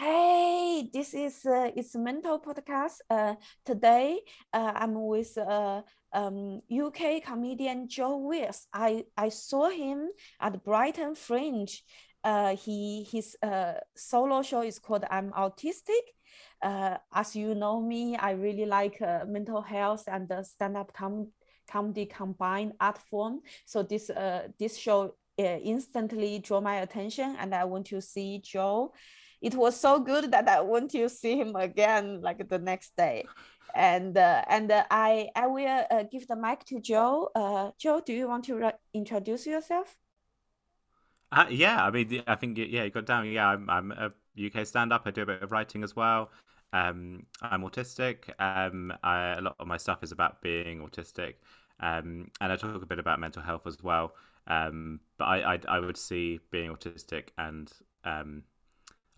Hey, this is uh, it's mental podcast. Uh, today uh, I'm with uh, um, UK comedian Joe Wells. I I saw him at Brighton Fringe. Uh, he his uh, solo show is called I'm Autistic. Uh, as you know me, I really like uh, mental health and the stand-up com- comedy combined art form. So this uh, this show uh, instantly drew my attention, and I want to see Joe it was so good that I want to see him again like the next day. And uh, and uh, I I will uh, give the mic to Joe. Uh, Joe, do you want to re- introduce yourself? Uh, yeah, I mean, I think yeah, you got down. Yeah, I'm, I'm a UK stand-up. I do a bit of writing as well. Um, I'm autistic. Um, I, a lot of my stuff is about being autistic, um, and I talk a bit about mental health as well. Um, but I, I, I would see being autistic and um,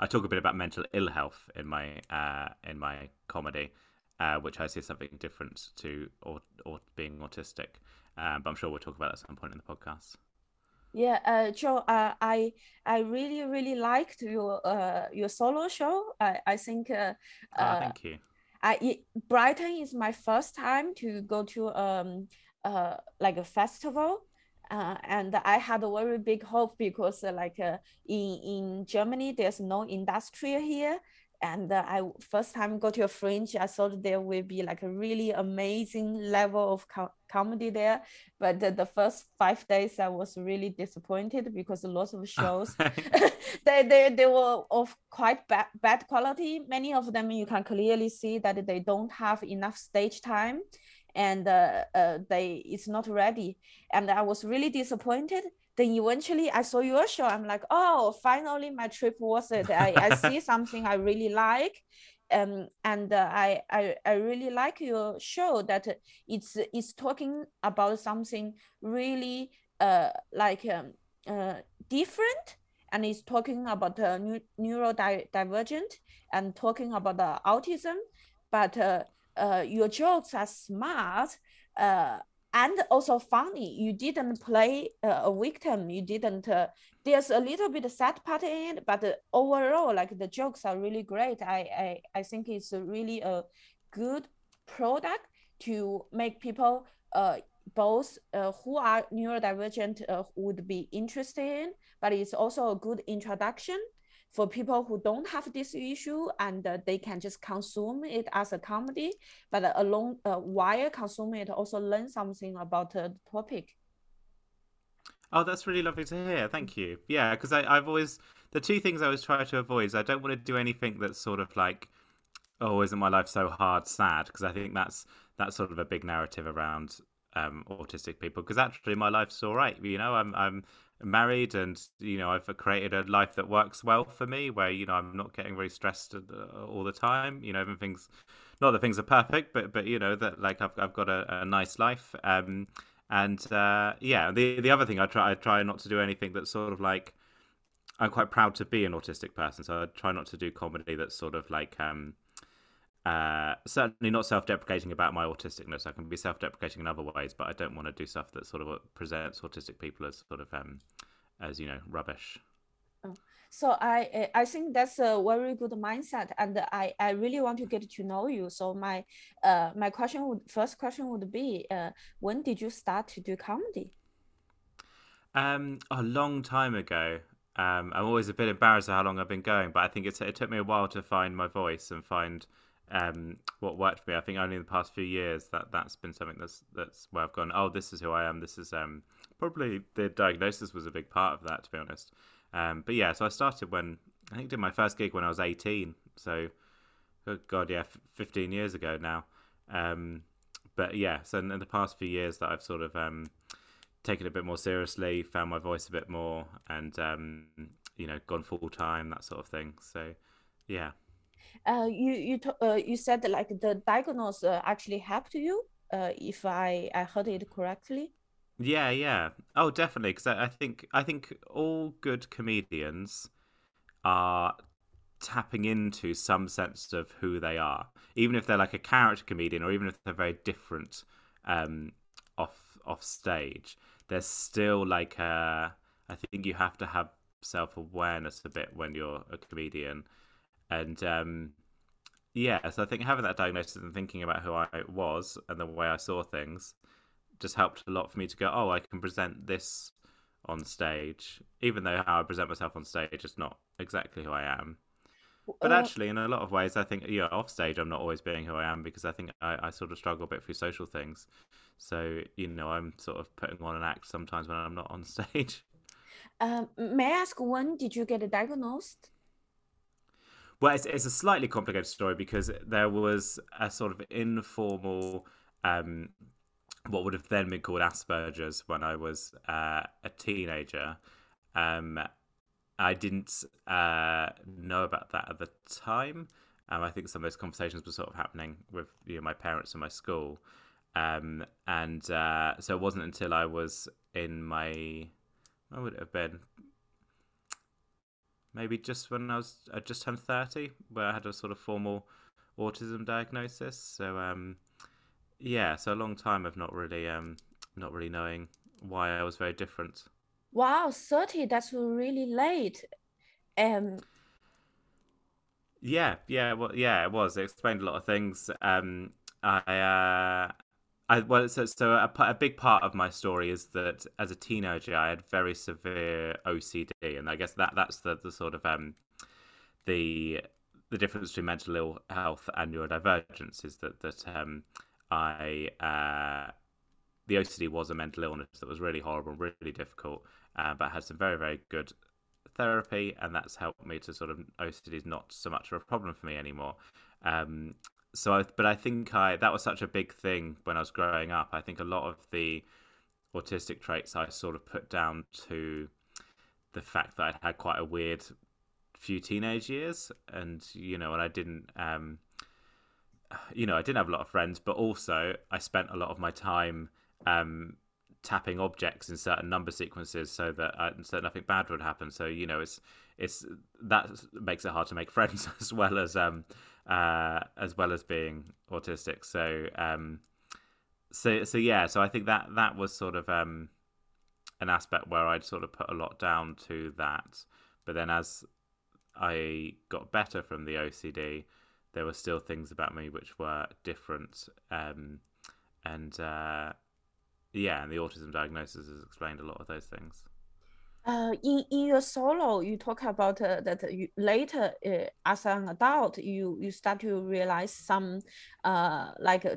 I talk a bit about mental ill health in my uh, in my comedy, uh, which I see as something different to or or being autistic. Um, but I'm sure we'll talk about that at some point in the podcast. Yeah, uh, Joe, uh, I I really really liked your uh, your solo show. I I think. Uh, oh, thank you. I it, Brighton is my first time to go to um uh like a festival uh, and I had a very big hope because uh, like uh, in in Germany there's no industry here. And uh, I first time go to a fringe I thought there will be like a really amazing level of co- comedy there. But the, the, first five days I was really disappointed because lots of shows they, they they were of quite bad, bad quality. Many of them you can clearly see that they don't have enough stage time and uh, uh, they it's not ready. And i was really disappointed. Then eventually i saw your show. I'm like oh finally my trip was it. I, I see something i really like. Um, and uh, I, I I really like your show that it's it's talking about something really uh like um, uh different. And it's talking about uh, neurodivergent and talking about the autism. But uh, uh, your jokes are smart uh, and also funny. You didn't play uh, a victim. You didn't. Uh, there's a little bit of sad part in it, but uh, overall, like the jokes are really great. I I, I think it's really a good product to make people uh, both uh, who are neurodivergent uh, would be interested in, but it's also a good introduction for people who don't have this issue and uh, they can just consume it as a comedy, but uh, along uh, while consuming it, also learn something about the topic. Oh, that's really lovely to hear. Thank you. Yeah, because I've always the two things I always try to avoid is I don't want to do anything that's sort of like, oh, isn't my life so hard, sad? Because I think that's that's sort of a big narrative around um, autistic people. Because actually, my life's all right. You know, I'm I'm married and you know i've created a life that works well for me where you know i'm not getting very stressed all the time you know everything's not that things are perfect but but you know that like i've, I've got a, a nice life um and uh yeah the the other thing i try i try not to do anything that's sort of like i'm quite proud to be an autistic person so i try not to do comedy that's sort of like um uh, certainly not self-deprecating about my autisticness. I can be self-deprecating in other ways, but I don't want to do stuff that sort of presents autistic people as sort of um, as you know rubbish. Oh, so I I think that's a very good mindset, and I, I really want to get to know you. So my uh my question would first question would be uh when did you start to do comedy? Um, a long time ago. Um, I'm always a bit embarrassed at how long I've been going, but I think it's, it took me a while to find my voice and find um, what worked for me. I think only in the past few years that that's been something that's that's where I've gone. Oh, this is who I am. This is um, probably the diagnosis was a big part of that, to be honest. Um, but yeah, so I started when I think did my first gig when I was eighteen. So, oh God, yeah, f- fifteen years ago now. Um, but yeah, so in, in, the past few years that I've sort of um, taken it a bit more seriously, found my voice a bit more, and um, you know, gone full time, that sort of thing. So, yeah uh, you you uh, you said like the diagnosis uh, actually helped you. Uh, if I I heard it correctly. Yeah, yeah. Oh, definitely. Because I, I think I think all good comedians are tapping into some sense of who they are, even if they're like a character comedian, or even if they're very different um, off off stage. There's still like a. I think you have to have self awareness a bit when you're a comedian and um, yeah, so I think having that diagnosis and thinking about who I was and the way I saw things just helped a lot for me to go, oh, I can present this on stage, even though how I present myself on stage is not exactly who I am. But uh, actually, in a lot of ways, I think yeah, off stage, I'm not always being who I am because I think I, I sort of struggle a bit through social things. So you know, I'm sort of putting on an act sometimes when I'm not on stage. Um, may I ask when did you get diagnosed? Well, it's, it's a slightly complicated story because there was a sort of informal, um, what would have then been called Asperger's when I was uh, a teenager. Um, I didn't uh, know about that at the time. Um, I think some of those conversations were sort of happening with you know, my parents and my school. Um, and uh, so it wasn't until I was in my, I would have been? Maybe just when I was I just turned thirty, where I had a sort of formal autism diagnosis. So um, yeah, so a long time of not really um, not really knowing why I was very different. Wow, 30, that's really late. Um Yeah, yeah, well yeah, it was. It explained a lot of things. Um I uh I well so so a, a big part of my story is that as a teenager I had very severe OCD and I guess that that's the, the sort of um the the difference between mental ill health and neurodivergence is that that um I uh the OCD was a mental illness that was really horrible, really difficult, uh, but had some very, very good therapy, and that's helped me to sort of OCD is not so much of a problem for me anymore. Um, so, I, but I think I that was such a big thing when I was growing up. I think a lot of the autistic traits I sort of put down to the fact that I'd had quite a weird few teenage years, and you know, and I didn't. Um, you know, I didn't have a lot of friends, but also I spent a lot of my time um, tapping objects in certain number sequences so that uh, so nothing bad would happen. So you know, it's it's that makes it hard to make friends as well as um uh as well as being autistic. So um so so yeah, so I think that that was sort of um an aspect where I'd sort of put a lot down to that. But then as I got better from the OCD, there were still things about me which were different. Um, and uh, yeah, and the autism diagnosis has explained a lot of those things. Uh, in in your solo, you talk about uh, that you, later uh, as an adult, you you start to realize some uh like uh,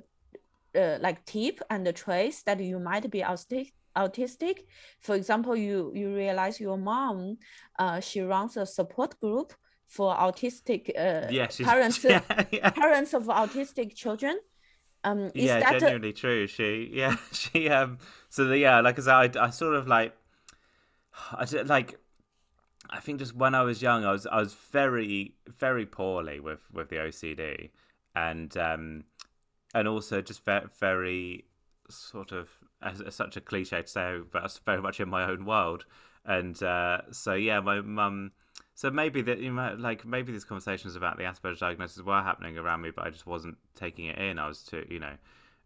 uh like tip and the trace that you might be autistic. Autistic, for example, you you realize your mom, uh, she runs a support group for autistic uh, yeah, parents yeah, yeah. parents of autistic children um, yeah, genuinely a... true. She, yeah, she. Um, so the, yeah, like I said, I, I sort of like, I did, like, I think just when I was young, I was I was very very poorly with with the OCD, and um, and also just very very sort of as, as such a cliche to say, but I was very much in my own world, and uh, so yeah, my mum. So maybe that you might like maybe these conversations about the Asperger's diagnosis were happening around me, but I just wasn't taking it in. I was too, you know,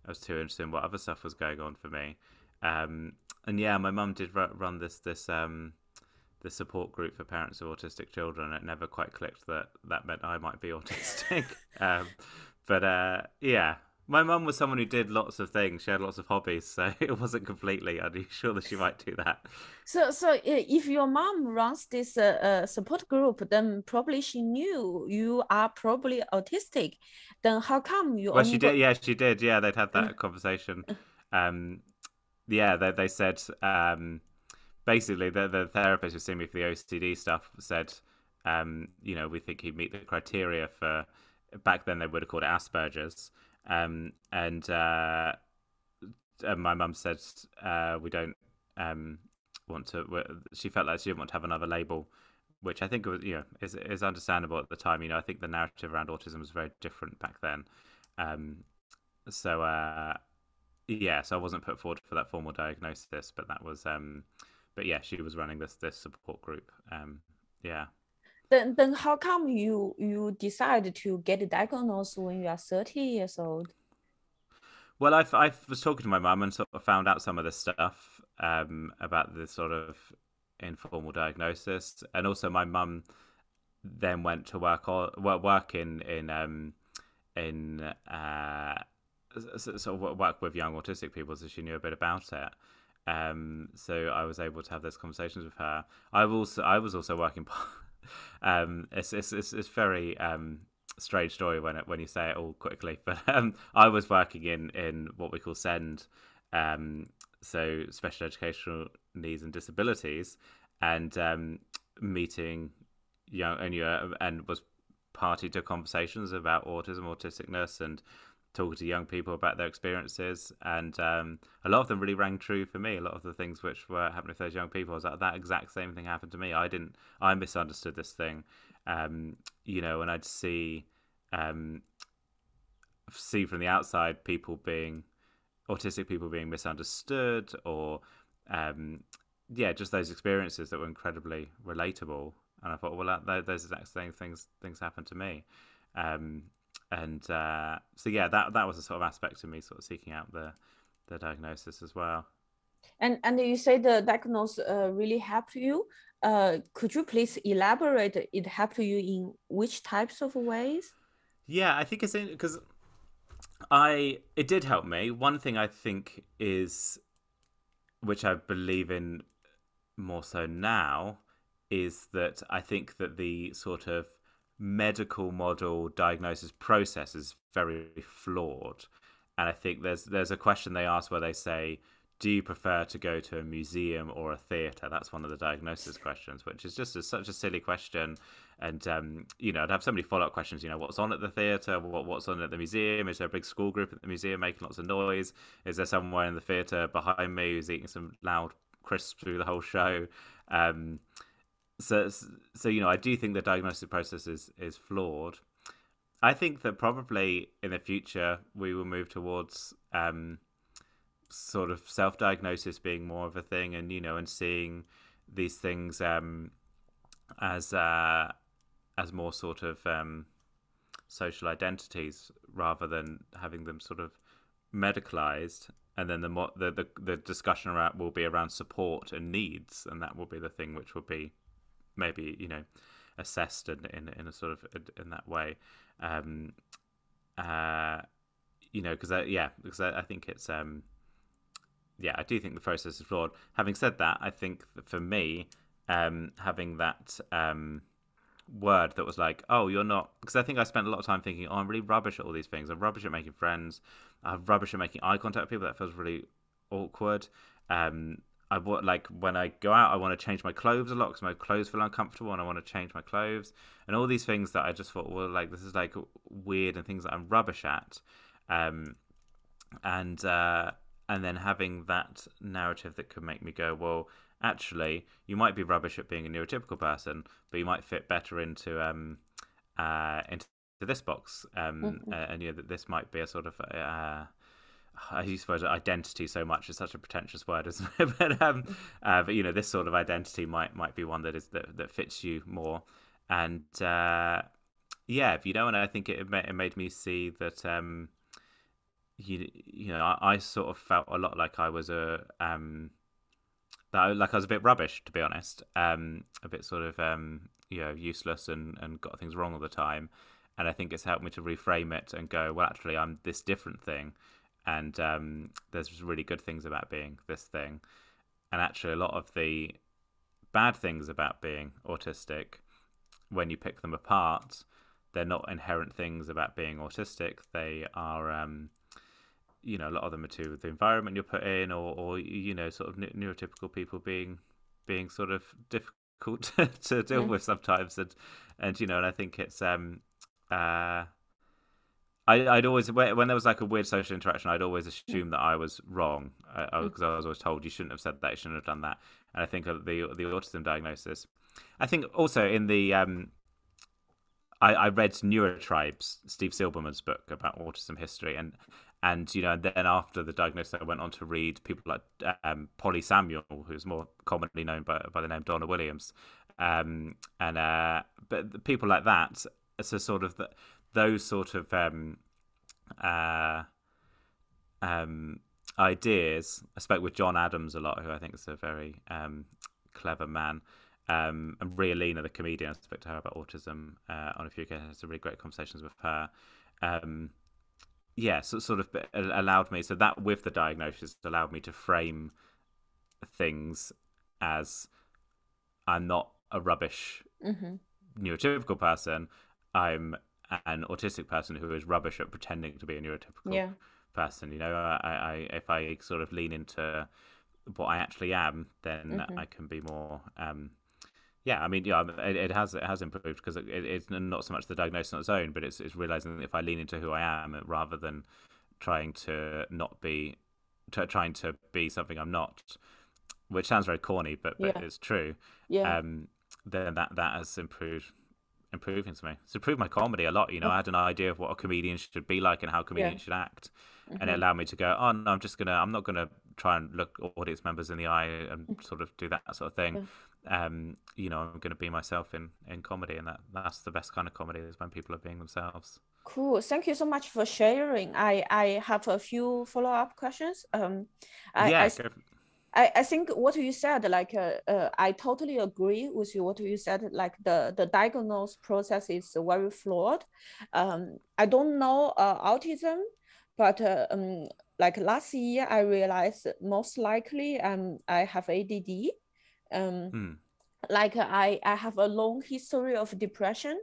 I was too interested in what other stuff was going on for me. Um, and yeah, my mum did run this this um, the support group for parents of autistic children. It never quite clicked that that meant I might be autistic. um, but uh, yeah, my mum was someone who did lots of things. She had lots of hobbies, so it wasn't completely unusual that she might do that. So, so if your mom runs this uh, uh, support group, then probably she knew you are probably autistic. Then how come you? Well, she did. Yeah, she did. Yeah, they'd had that conversation. Um, yeah, they they said um, basically the the therapist who seen me for the OCD stuff said, um, you know, we think he'd meet the criteria for. Back then, they would have called it Asperger's um, and uh, my mum said uh, we don't um, want to. She felt like she didn't want to have another label, which I think was you know is is understandable at the time. You know, I think the narrative around autism was very different back then. Um, so uh, yeah, so I wasn't put forward for that formal diagnosis, but that was um, but yeah, she was running this this support group. Um, yeah then then how come you you decide to get diagnosed when you are 30 years old well i i was talking to my mum and sort of found out some of this stuff um, about the sort of informal diagnosis and also my mum then went to work or work in in um, in uh, sort of work with young autistic people, so she knew a bit about it. Um, so I was able to have those conversations with her. I also I was also working. um, it's, it's it's it's very um, strange story when it, when you say it all quickly, but um, I was working in in what we call SEND, um, so special educational needs and disabilities, and um, meeting young and you and was party to conversations about autism, autisticness, and talking to young people about their experiences. And um, a lot of them really rang true for me. A lot of the things which were happening with those young people was like, that exact same thing happened to me. I didn't, I misunderstood this thing, um, you know, and I'd see, um, see from the outside people being autistic people being misunderstood or um, yeah, just those experiences that were incredibly relatable. And I thought, well, that, those exact same things things happened to me. Um, and uh, so yeah, that that was a sort of aspect of me sort of seeking out the the diagnosis as well. And and you say the diagnosis uh, really helped you. Uh, could you please elaborate? It helped you in which types of ways? Yeah, I think it's because I it did help me. One thing I think is, which I believe in more so now, is that I think that the sort of medical model diagnosis process is very flawed. And I think there's there's a question they ask where they say, "Do you prefer to go to a museum or a theatre?" That's one of the diagnosis questions, which is just a, such a silly question. And um, you know, I'd have so many follow up questions. You know, what's on at the theatre? What, what's on at the museum? Is there a big school group at the museum making lots of noise? Is there someone in the theatre behind me who's eating some loud crisps through the whole show? Um, so so you know, I do think the diagnostic process is is flawed. I think that probably in the future we will move towards um, sort of self-diagnosis being more of a thing, and you know, and seeing these things um, as uh, as more sort of um, social identities rather than having them sort of medicalized. And then the, mo- the the the discussion around will be around support and needs, and that will be the thing which will be maybe you know assessed in in, in a sort of in that way. Um, uh, you know, because yeah, because I, I, think it's um, yeah, I do think the process is flawed. Having said that, I think that for me, um, having that um, word that was like, oh, you're not, because I think I spent a lot of time thinking, oh, I'm really rubbish at all these things. I'm rubbish at making friends. I'm rubbish at making eye contact with people. That feels really awkward. Um, I want like when I go out, I want to change my clothes a lot because my clothes feel uncomfortable, and I want to change my clothes, and all these things that I just thought, well, like this is like weird and things that I'm rubbish at, um, and uh, and then having that narrative that could make me go, well, actually, you might be rubbish at being a neurotypical person, but you might fit better into um, uh, into this box, um, mm-hmm. uh, and you know that this might be a sort of uh, I word identity so much; it's such a pretentious word, isn't it? but um, uh, but you know, this sort of identity might might be one that is that that fits you more. And uh, yeah, if you know, and I think it it made me see that um, you you know, I, I, sort of felt a lot like I was a um, that I, like I was a bit rubbish, to be honest, um, a bit sort of um, you know, useless and and got things wrong all the time. And I think it's helped me to reframe it and go, well, actually, I'm this different thing and um, there's really good things about being this thing, and actually a lot of the bad things about being autistic, when you pick them apart, they're not inherent things about being autistic. They are, um, you know, a lot of them are to the environment you're put in, or, or you know, sort of neurotypical people being being sort of difficult to deal with sometimes, and and you know, and I think it's um uh I, would always when there was like a weird social interaction, I'd always assume that I was wrong because uh, mm. I, I, was always told you shouldn't have said that, you shouldn't have done that. And I think the the autism diagnosis. I think also in the um, I, I read Neurotribes, Steve Silberman's book about autism history, and and you know, and then after the diagnosis, I went on to read people like um, Polly Samuel, who's more commonly known by by the name Donna Williams, um, and uh, but people like that. So sort of the those sort of um, uh, um, ideas. I spoke with John Adams a lot, who I think is a very um, clever man. Um, and Ria Lina, the comedian, I spoke to her about autism uh, on a few occasions. Some really great conversations with her. Um, yeah, so sort of allowed me. So that with the diagnosis allowed me to frame things as I'm not a rubbish mm-hmm. neurotypical person. I'm an autistic person who is rubbish at pretending to be a neurotypical yeah. person. You know, I, I if I sort of lean into what I actually am, then Mhm. I can be more. Um, yeah, I mean, yeah, it, it has it has improved because it, it's not so much the diagnosis on its own, but it's it's realizing that if I lean into who I am rather than trying to not be, t- trying to be something I'm not, which sounds very corny, but, but Yeah. it's true. Yeah. Um, then that that has improved improving to me. It's improved my comedy a lot. You know, I had an idea of what a comedian should be like and how comedians should act, and it Mhm. allowed me to go, oh no, I'm just gonna, I'm not gonna try and look audience members in the eye and sort of do that sort of thing. Um, you know, I'm gonna be myself in in comedy, and that that's the best kind of comedy is when people are being themselves. Cool. Thank you so much for sharing. I I have a few follow-up questions. Um, I, yeah, I, I, I think what you said, like, uh, uh, I totally agree with you. What you said, like, the the diagnose process is very flawed. Um, I don't know uh, autism, but uh, um, like last year, I realized most likely um I have ADD. Um, hmm, like I, I have a long history of depression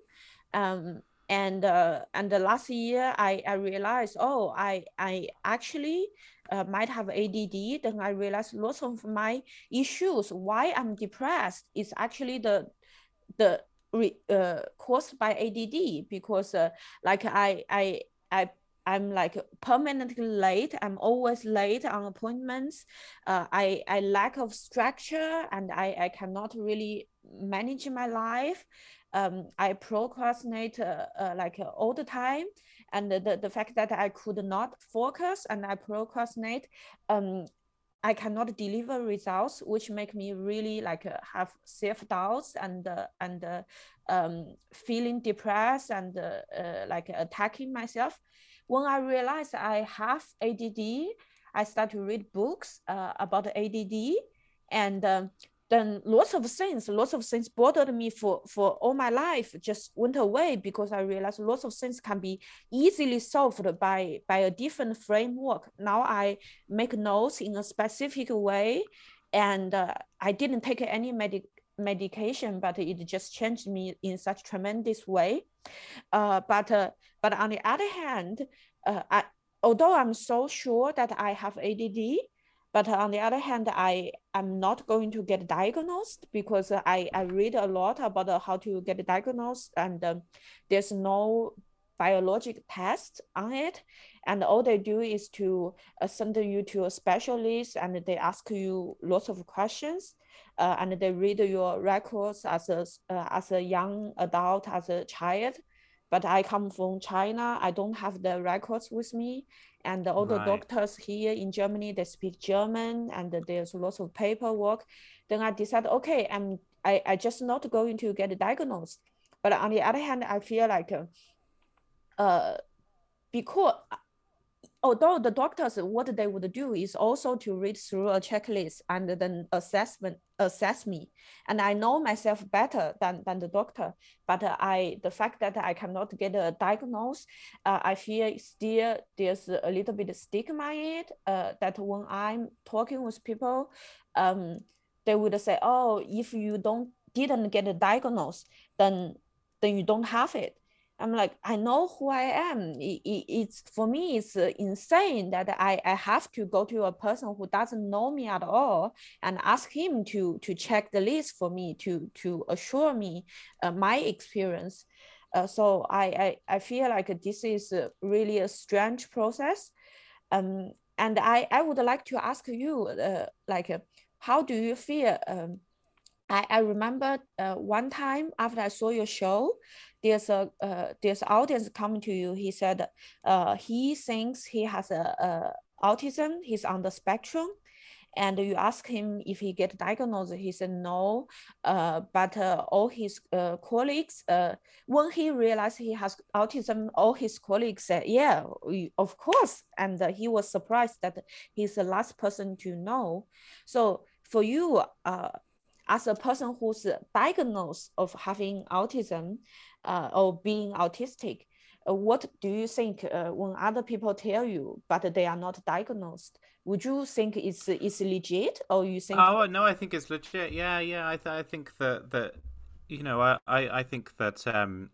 um, and uh, and the last year I, I realized oh I I actually uh, might have ADD then I realized lots of my issues why I'm depressed is actually the the re, uh, caused by ADD because uh, like I I I I'm like permanently late. I'm always late on appointments. Uh, I I lack of structure and I I cannot really manage my life. Um, I procrastinate uh, uh, like uh, all the time, and the, the fact that I could not focus and I procrastinate, um, I cannot deliver results, which make me really like uh, have self doubts and uh, and uh, um, feeling depressed and like attacking myself. When I realized I have ADD, I start to read books about ADD, and um, then lots of things, lots of things bothered me for for all my life just went away because I realized lots of things can be easily solved by by a different framework. Now I make notes in a specific way, and uh, I didn't take any medic medication, but it just changed me in such tremendous way. Uh, but uh, but on the other hand, uh, I, although I'm so sure that I have ADD, but on the other hand, I am not going to get diagnosed because I, I read a lot about how to get diagnosed and um, there's no biologic test on it. And all they do is to uh, send you to a specialist and they ask you lots of questions. Uh, and they read your records as a, uh, as a young adult, as a child. But I come from China. I don't have the records with me and all the Right. doctors here in Germany they speak German and there's lots of paperwork. Then I decided, okay, I'm I, I just not going to get diagnosed. But on the other hand, I feel like uh, uh because although the doctors what they would do is also to read through a checklist and then assessment assess me. And i know myself better than, than the doctor but i the fact that i cannot get a diagnosis uh, i feel still there's a little bit of stigma in it uh, that when i'm talking with people um, they would say oh if you don't didn't get a diagnosis then then you don't have it I'm like, I know who I am. It, it, it's for me, it's uh, insane that I, I have to go to a person who doesn't know me at all and ask him to to check the list for me to to assure me uh, my experience. Uh, so I, I I feel like this is uh, really a strange process. Um, and I I would like to ask you, uh, like, uh, how do you feel? Um, I, I remember uh, one time after I saw your show, there's a uh, there's audience coming to you. He said uh, he thinks he has a, a autism. He's on the spectrum, and you ask him if he get diagnosed. He said no. Uh, but uh, all his uh, colleagues, uh, when he realized he has autism, all his colleagues said, "Yeah, of course." And uh, he was surprised that he's the last person to know. So for you, uh, as a person who's diagnosed of having autism uh, or being autistic, uh, what do you think uh, when other people tell you but they are not diagnosed? Would you think it's it's legit, or you think? Oh no, I think it's legit. Yeah, yeah. I th- I think that that you know I I, I think that um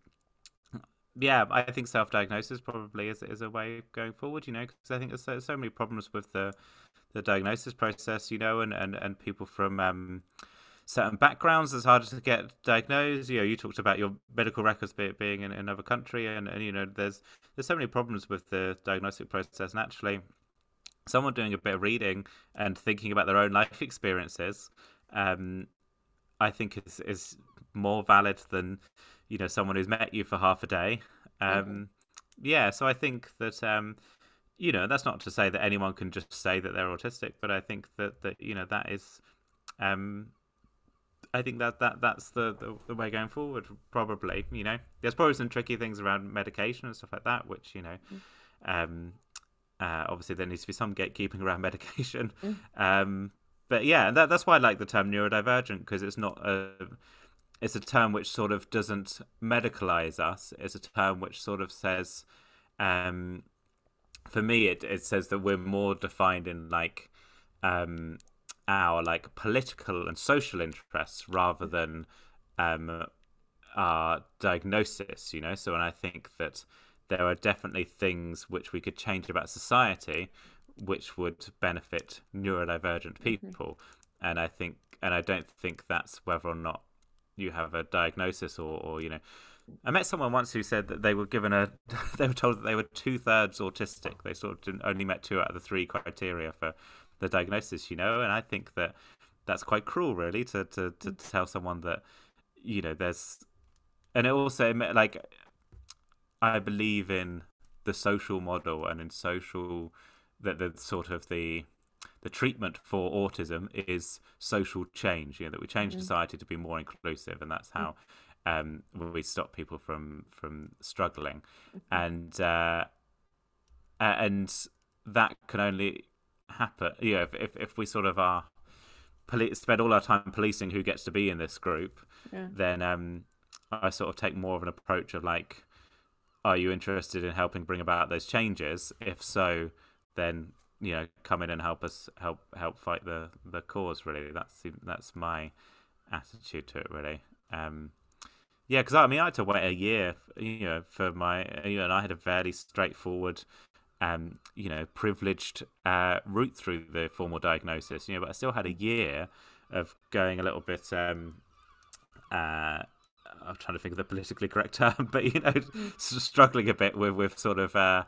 yeah, I think self-diagnosis probably is is a way of going forward. You know, because I think there's so, so many problems with the the diagnosis process. You know, and and and people from um, certain backgrounds it's harder to get diagnosed. You know, you talked about your medical records being in another country, and, and you know, there's there's so many problems with the diagnostic process. Naturally, someone doing a bit of reading and thinking about their own life experiences, um, I think is is more valid than you know someone who's met you for half a day. Um, mm-hmm. Yeah, so I think that um, you know that's not to say that anyone can just say that they're autistic, but I think that that you know that is. Um, I think that, that that's the, the, the way going forward. Probably, you know, there's probably some tricky things around medication and stuff like that, which you know, mm. um, uh, obviously there needs to be some gatekeeping around medication. Mm. Um, but yeah, that, that's why I like the term neurodivergent because it's not a it's a term which sort of doesn't medicalize us. It's a term which sort of says, um, for me, it, it says that we're more defined in like um, our like political and social interests rather than um, our diagnosis. You know, so and I think that there are definitely things which we could change about society, which would benefit neurodivergent mm-hmm. people, mm-hmm. and I think, and I don't think that's whether or not you have a diagnosis or, or you know I met someone once who said that they were given a they were told that they were two thirds autistic. They sort of only met two out of the three criteria for the diagnosis, you know, and I think that that's quite cruel really to to, to tell someone that you know there's and it also like I believe in the social model and in social that the sort of the the treatment for autism is social change. You know that we change mm. society to be more inclusive, and that's how um, we stop people from from struggling, mm-hmm. and uh, and that can only happen. You know, if if, if we sort of are poli- spend all our time policing who gets to be in this group, yeah. then um, I sort of take more of an approach of like, are you interested in helping bring about those changes? If so, then you know come in and help us help help fight the the cause really that's that's my attitude to it really um yeah because i mean i had to wait a year you know for my you know and i had a fairly straightforward um you know privileged uh route through the formal diagnosis you know but i still had a year of going a little bit um uh I'm trying to think of the politically correct term, but you know, mm. struggling a bit with with sort of uh,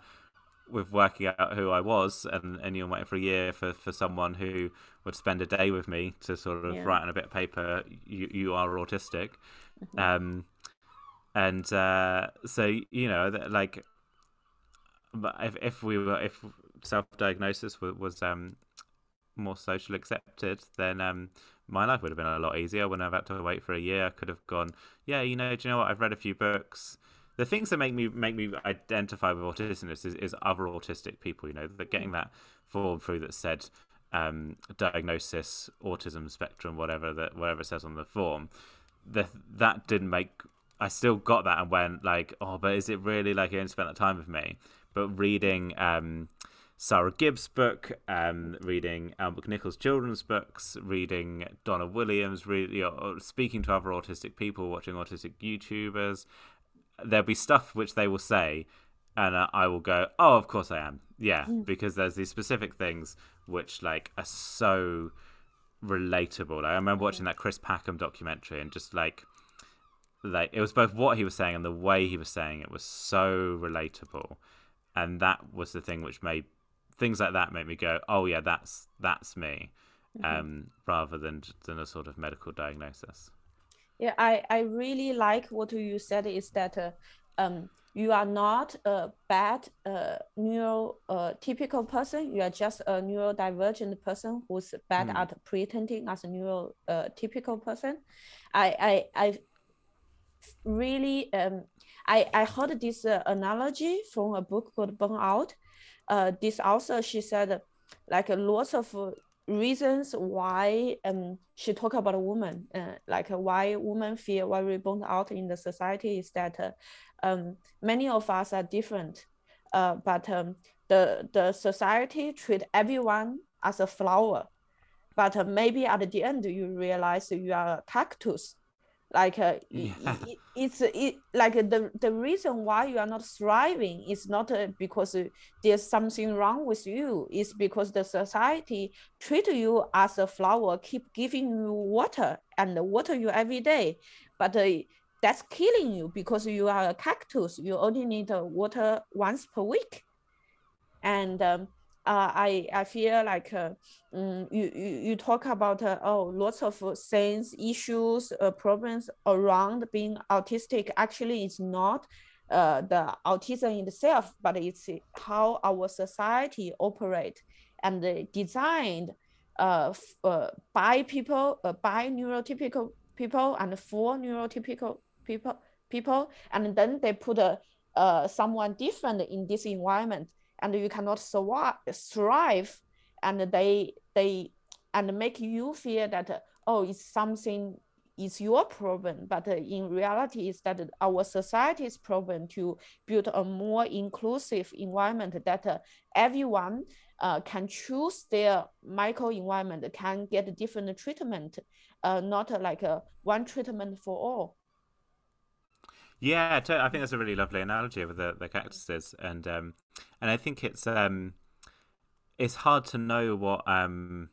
with working out who I was, and and you're waiting for a year for, for someone who would spend a day with me to sort of yeah. write on a bit of paper, you you are autistic, mm-hmm. um, and uh, so you know like, if if we were if self diagnosis was, was um more socially accepted, then um my life would have been a lot easier. When I wouldn't have had to wait for a year. I could have gone, yeah, you know, do you know what? I've read a few books the things that make me make me identify with autisticness is, is other autistic people. You know, that getting that form through that said um, diagnosis, autism spectrum, whatever that whatever it says on the form. That that didn't make. I still got that and went like, oh, but is it really like you didn't spend that time with me? But reading um, Sara Gibbs' book, um, reading Elle McNicoll's children's books, reading Donna Williams, really you know, speaking to other autistic people, watching autistic YouTubers, there'll be stuff which they will say, and uh, I will go, "Oh, of course I am." Yeah, mm. because there's these specific things which like are so relatable. Like, I remember watching that Chris Packham documentary and just like like it was both what he was saying and the way he was saying it was so relatable, and that was the thing which made things like that make me go, "Oh yeah, that's that's me," mm-hmm. um, rather than than a sort of medical diagnosis. Yeah, I, I really like what you said is that uh, um, you are not a bad uh, neurotypical uh, person. You are just a neurodivergent person who's bad mm. at pretending as a neurotypical person. I, I, I really, um, I, I heard this uh, analogy from a book called Burnout. Uh, this author, she said, like lots of reasons why um she talk about a woman. Uh, like uh, why women feel very burned out in the society is that uh, um many of us are different. Uh but um the the society treat everyone as a flower. But uh, maybe at the end you realize you are a cactus like uh, yeah. it, it's it like the the reason why you are not thriving is not uh, because there's something wrong with you. It's because the society treat you as a flower keep giving you water and water you every day. But uh, that's killing you because you are a cactus. You only need uh, water once per week. And um, uh, I I feel like uh, um, you, you you talk about uh, oh lots of things issues uh, problems around being autistic. Actually it's not uh, the autism itself but it's how our society operate and designed by people by neurotypical people and for neurotypical people people. And then they put someone different in this environment and you cannot survive, thrive and they they and make you feel that oh it's something is your problem. But in reality is that our society's problem to build a more inclusive environment that uh, everyone uh, can choose their micro environment can get different treatment uh, not like a one treatment for all yeah, I think that's a really lovely analogy with the, the cactuses, and um, and I think it's um, it's hard to know what um,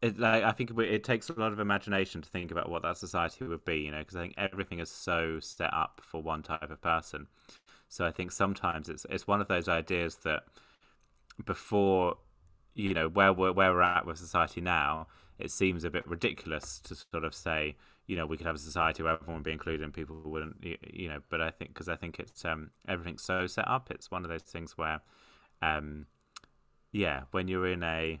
it like. I think it takes a lot of imagination to think about what that society would be, you know, because I think everything is so set up for one type of person. So I think sometimes it's it's one of those ideas that before you know where we're where we're at with society now, it seems a bit ridiculous to sort of say you know we could have a society where everyone would be included and people wouldn't you know but i think because i think it's um everything's so set up it's one of those things where um yeah when you're in a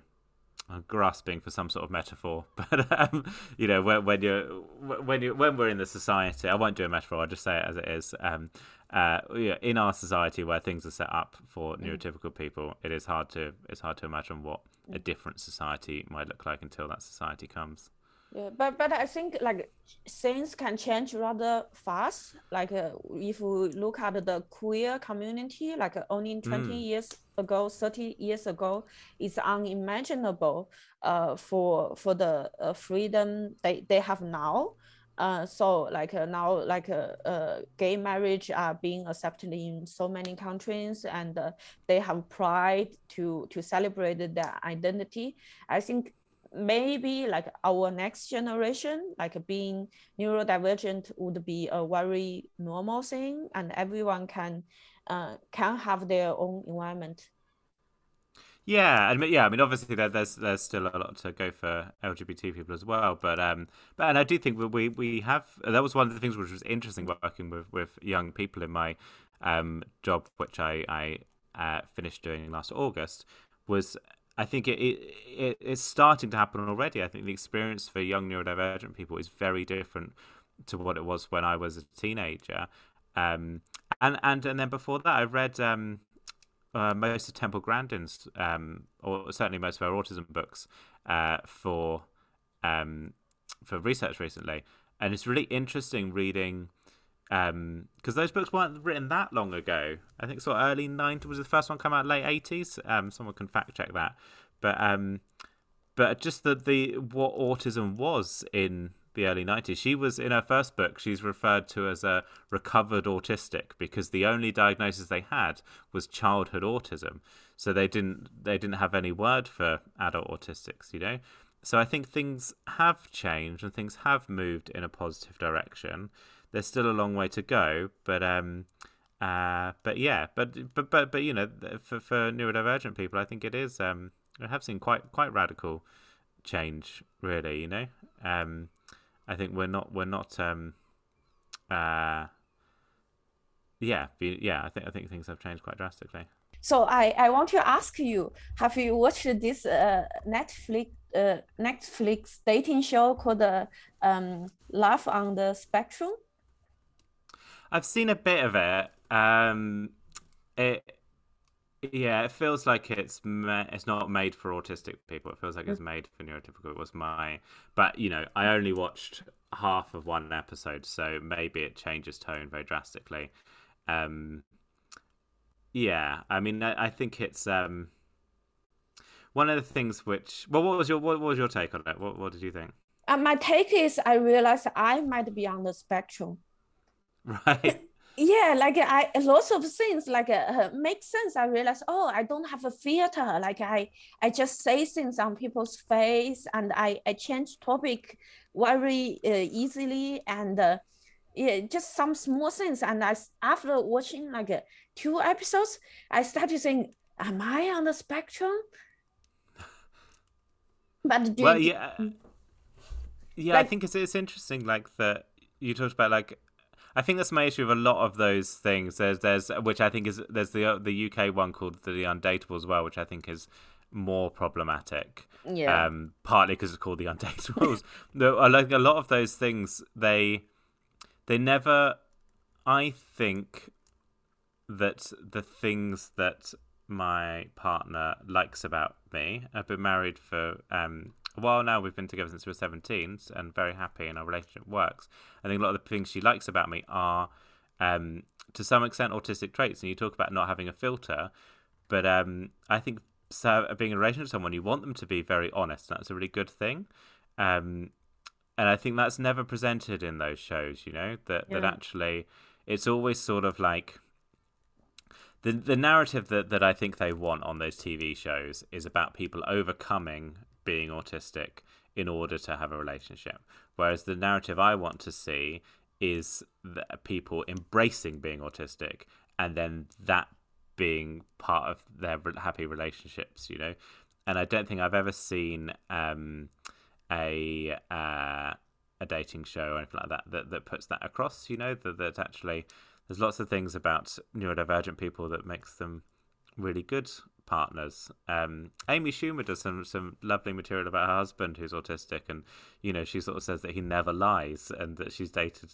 I'm grasping for some sort of metaphor, but um, you know when, when you're when you when we're in the society, I won't do a metaphor. I'll just say it as it is. Um, uh, yeah, in our society where things are set up for mm. neurotypical people, it is hard to it's hard to imagine what a different society might look like until that society comes. Yeah, but but I think like things can change rather fast. Like uh, if we look at the queer community, like uh, only twenty mm. years ago, thirty years ago, it's unimaginable uh, for for the uh, freedom they, they have now. Uh, so like uh, now like uh, uh, gay marriage are being accepted in so many countries and uh, they have pride to to celebrate their identity i think maybe like our next generation, like being neurodivergent would be a very normal thing and everyone can uh, can have their own environment. Yeah, and yeah, I mean, obviously there, there's there's still a lot to go for LGBT people as well, but um, but and I do think we we have that was one of the things which was interesting working with with young people in my um job, which I I uh, finished doing last August, was I think it, it it's starting to happen already. I think the experience for young neurodivergent people is very different to what it was when I was a teenager. Um, and and and then before that, I read um, uh, most of Temple Grandin's, um, or certainly most of her autism books, uh, for um, for research recently, and it's really interesting reading because um, those books weren't written that long ago. I think so. Early '90s was the first one come out. Late '80s. Um, someone can fact check that. But um, but just the the what autism was in the early 90s. She was in her first book. She's referred to as a recovered autistic because the only diagnosis they had was childhood autism. So they didn't they didn't have any word for adult autistics. You know. So I think things have changed and things have moved in a positive direction there's still a long way to go, but um, uh, but yeah, but but but but you know, for for neurodivergent people, I think it is um, I have seen quite quite radical change, really. You know, um, I think we're not we're not um, uh, yeah, yeah. I think I think things have changed quite drastically. So I, I want to ask you, have you watched this uh, Netflix uh, Netflix dating show called uh, um, Love on the Spectrum? I've seen a bit of it. Um, it Yeah, it feels like it's ma- it's not made for autistic people. It feels like it's made for neurotypical. It was my, but you know, I only watched half of one episode, so maybe it changes tone very drastically. Um, yeah, I mean, I, I think it's um, one of the things which. Well, what was your what, what was your take on it? What what did you think? Uh, my take is I realized I might be on the spectrum. Right. yeah like i lots of things like uh, make sense. I realize oh i don't have a filter. Like i i just say things on people's face and i i change topic very uh, easily and uh, yeah just some small things. And i after watching like uh, two episodes i started saying am i on the spectrum? But well yeah yeah like, i think it's, it's interesting like that you talked about like I think that's my issue with a lot of those things. There's there's which I think is there's the the UK one called the Undateable as well, which I think is more problematic. Yeah. Um, partly because it's called the Undateables. no, I like a lot of those things, they they never. I think that the things that my partner likes about me. I've been married for um, while now. We've been together since we were 17 and very happy, and our relationship works. I think a lot of the things she likes about me are, um, to some extent, autistic traits. And you talk about not having a filter, but um, I think so, being in a relationship with someone, you want them to be very honest. And that's a really good thing. Um, and I think that's never presented in those shows. You know that yeah. that actually, it's always sort of like the the narrative that, that I think they want on those TV shows is about people overcoming being autistic in order to have a relationship. Whereas the narrative I want to see is people embracing being autistic and then that being part of their happy relationships, you know. And I don't think I've ever seen um, a uh, a dating show or anything like that that, that puts that across, you know, that, that actually there's lots of things about neurodivergent people that makes them really good partners. Um, Amy Schumer does some some lovely material about her husband who's autistic, and you know she sort of says that he never lies and that she's dated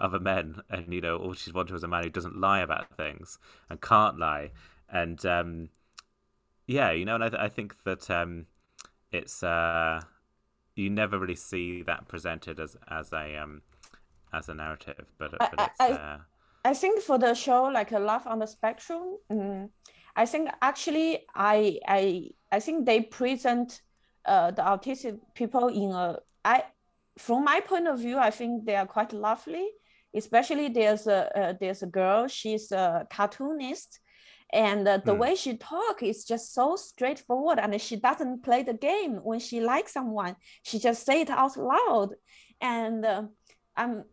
other men, and you know all she's wanted was a man who doesn't lie about things and can't lie, and um, yeah, you know, and I, th- I think that um, it's uh, you never really see that presented as as a um, as a narrative, but, but I, I, uh, I think for the show like a Love on the Spectrum. Um, I think actually I I I think they present uh, the autistic people in a I from my point of view I think they are quite lovely. Especially there's a uh, there's a girl she's a cartoonist, and uh, the mm. way she talk is just so straightforward and she doesn't play the game when she likes someone she just say it out loud and uh, um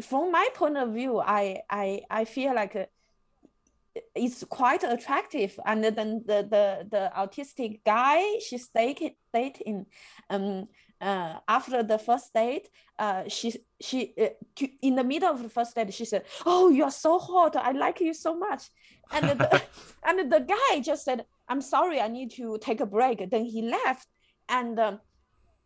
from my point of view i i i feel like uh, it's quite attractive. And then the the the autistic guy she stayed dating um uh, after the first date uh she she uh, in the middle of the first date she said oh you are so hot. I like you so much. And the, and the guy just said i'm sorry. I need to take a break. Then he left. And um,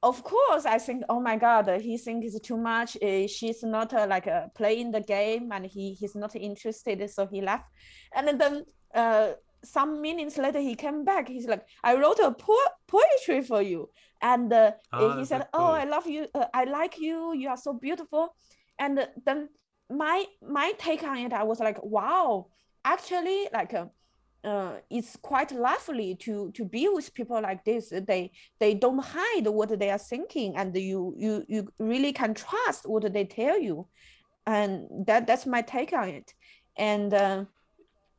of course, I think, oh my God, he thinks it's too much. Uh, she's not uh, like uh, playing the game and he, he's not interested. So he left. And then uh, some minutes later, he came back. He's like, I wrote a po- poetry for you. And uh, oh, he said, oh, cool. oh, I love you. Uh, I like you. You are so beautiful. And then my my take on it, I was like, wow, actually, like, uh, uh, it's quite lovely to to be with people like this. They they don't hide what they are thinking, and you you you really can trust what they tell you, and that that's my take on it. And uh,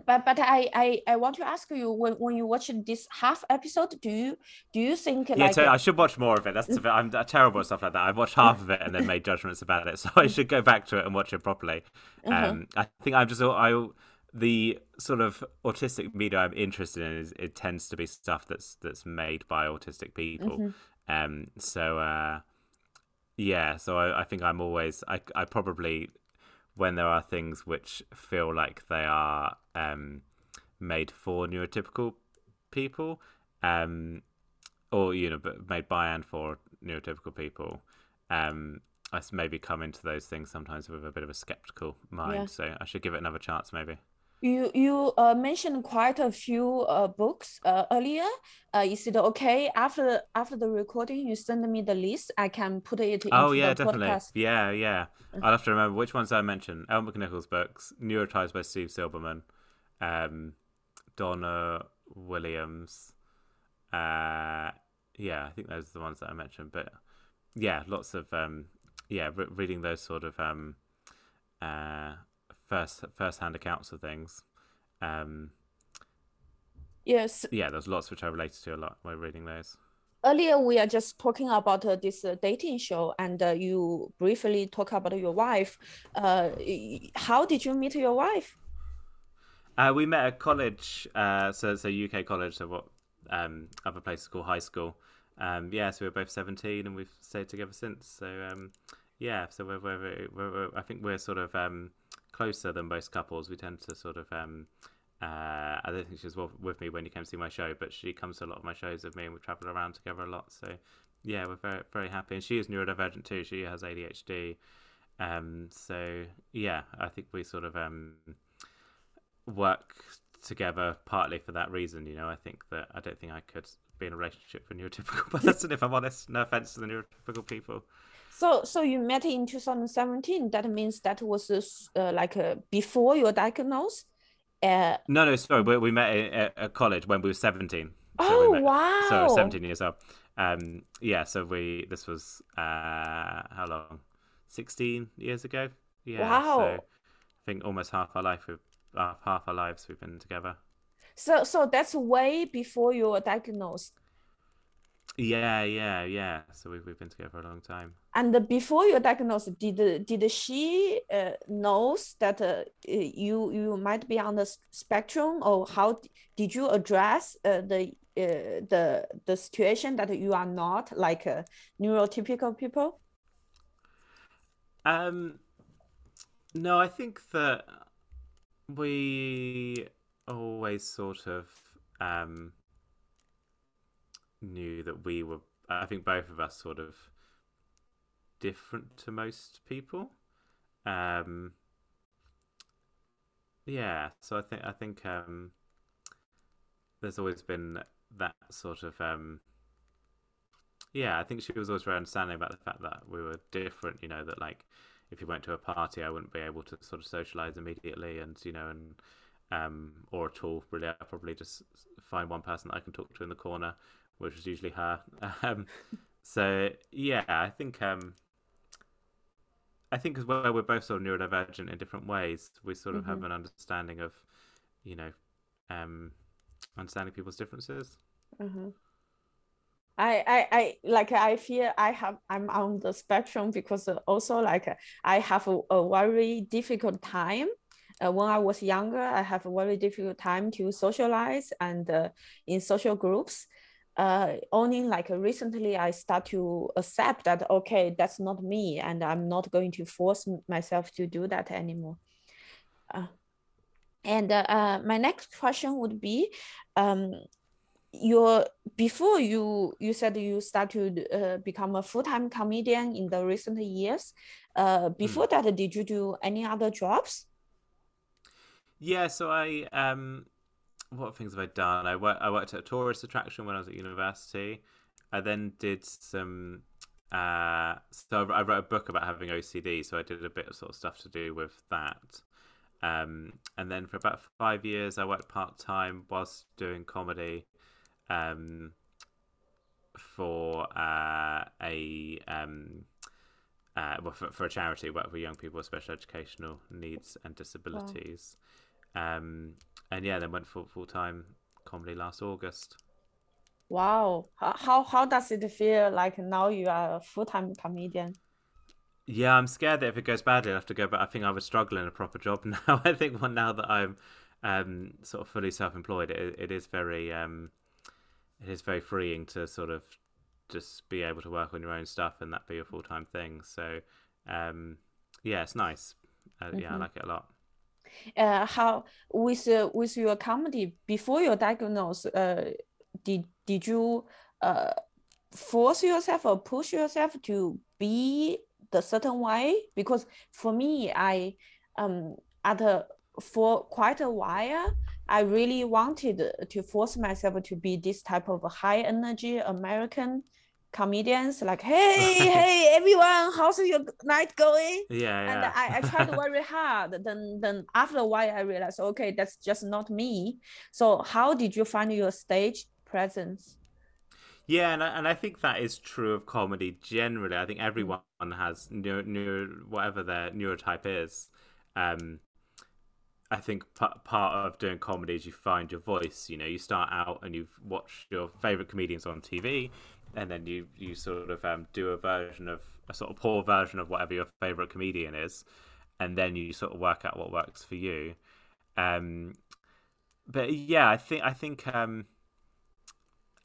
but but I, I I want to ask you when, when you watch this half episode, do you do you think yeah, like I should watch more of it? That's bit, I'm terrible at stuff like that. I've watched half of it and then made judgments about it, so I should go back to it and watch it properly. Uh-huh. Um, I think I'm just I the sort of autistic media I'm interested in is it tends to be stuff that's that's made by autistic people. Mm-hmm. Um, so uh, yeah, so I, I think I'm always I I probably when there are things which feel like they are um, made for neurotypical people, um, or you know, but made by and for neurotypical people. Um, I maybe come into those things sometimes with a bit of a skeptical mind, yeah. so I should give it another chance, maybe. You you uh, mentioned quite a few uh, books uh, earlier. Uh, is it okay after after the recording you send me the list? I can put it Oh yeah, definitely. podcast. Yeah, yeah. I'll have to remember which ones I mentioned. Elle McNicoll's books, NeuroTribes by Steve Silberman, um, Donna Williams. Uh, yeah, I think those are the ones that I mentioned. But yeah, lots of um, yeah, re- reading those sort of um, uh, first first hand accounts of things. Um, Yes, yeah, there's lots which I related to a lot while reading those. earlier we are just talking about uh, this uh, dating show, and uh, you briefly talk about your wife. Uh, how did you meet your wife? Uh, we met at college, uh, so so UK college, so what um, other places call high school. Um, yeah, so we were both seventeen, and we've stayed together since. So um, yeah, so we're, we're, we're, I think we're sort of um, closer than most couples. We tend to sort of. Um, uh, I don't think she was with- me when you came to see my show, but she comes to a lot of my shows with me, and we travel around together a lot. So yeah, we're very very happy, and she is neurodivergent too. She has ADHD. Um, so yeah, I think we sort of um, work together partly for that reason. You know, I think that I don't think I could be in a relationship with a neurotypical person if I'm honest. No offense to the neurotypical people. So so you met in 2017. That means that was uh, like uh, before your diagnosis. Uh, No, no, sorry, we, we met at, at- college when we were 17. Oh, we met, So I was wow. 17 years old. Um, yeah, so we this was uh, how long? 16 years ago. Yeah. Wow. So I think almost half our life, we've, uh, half our lives we've been together. So so that's way before you were diagnosed. Yeah, yeah, yeah. So we've we've been together for a long time. And before your diagnosis, did did she uh, knows that uh, you you might be on the spectrum, or how did you address uh, the uh, the the situation that you are not like uh, neurotypical people? Um, no, I think that we always sort of um, knew that we were. I think both of us sort of different to most people. Um, yeah, so I think I think um, there's always been that sort of um, yeah, I think she was always very understanding about the fact that we were different. You know that like if you went to a party, I wouldn't be able to sort of socialize immediately, and you know, and um, or at all really. I probably just find one person that I can talk to in the corner, which is usually her. Um, so yeah, I think um, I think as well we're both sort of neurodivergent in different ways. We sort of have Mhm. an understanding of, you know, um, understanding people's differences. Mhm. I, I, I like I feel I have I'm on the spectrum because also like I have a, a very difficult time. Uh, when I was younger, I have a very difficult time to socialize and uh, in social groups. Uh, only like recently I start to accept that okay, that's not me, and I'm not going to force myself to do that anymore. Uh, and uh, uh, my next question would be, um, your before you you said you start to uh, become a full-time comedian in the recent years. Uh, before that, did you do any other jobs? Yeah, so I um, what things have I done? I worked I worked at a tourist attraction when I was at university. I then did some. Uh, so I wrote a book about having OCD, so I did a bit of sort of stuff to do with that. Um, and then for about five years, I worked part time whilst doing comedy. Um, for uh, a um, uh, well, for, for a charity work for young people with special educational needs and disabilities. Um, and yeah, then went full full time comedy last August. Wow, how, how does it feel like now you are a full-time comedian? Yeah, I'm scared that if it goes badly, I have to go back. I think I would struggle in a proper job now. I think well, now that I'm um, sort of fully self-employed, it, it is very um, it is very freeing to sort of just be able to work on your own stuff and that be a full time thing. So um, yeah, it's nice. Uh, Yeah, I Mhm. like it a lot. Uh, how with uh, with your comedy before your diagnosis, uh, did did you uh force yourself or push yourself to be the certain way? Because for me, I um at a for quite a while, I really wanted to force myself to be this type of high energy American comedians like hey hey everyone how's your night going? Yeah, yeah. and I, I tried very hard. Then then after a while i realized okay that's just not me. So how did you find your stage presence? Yeah and I, and I think that is true of comedy generally. I think everyone has neuro, neuro whatever their neurotype is. Um I think p- part of doing comedy is you find your voice. You know, you start out and you've watched your favorite comedians on TV, and then you you sort of um, do a version of a sort of poor version of whatever your favorite comedian is, and then you sort of work out what works for you. Um, but yeah, I think I think um,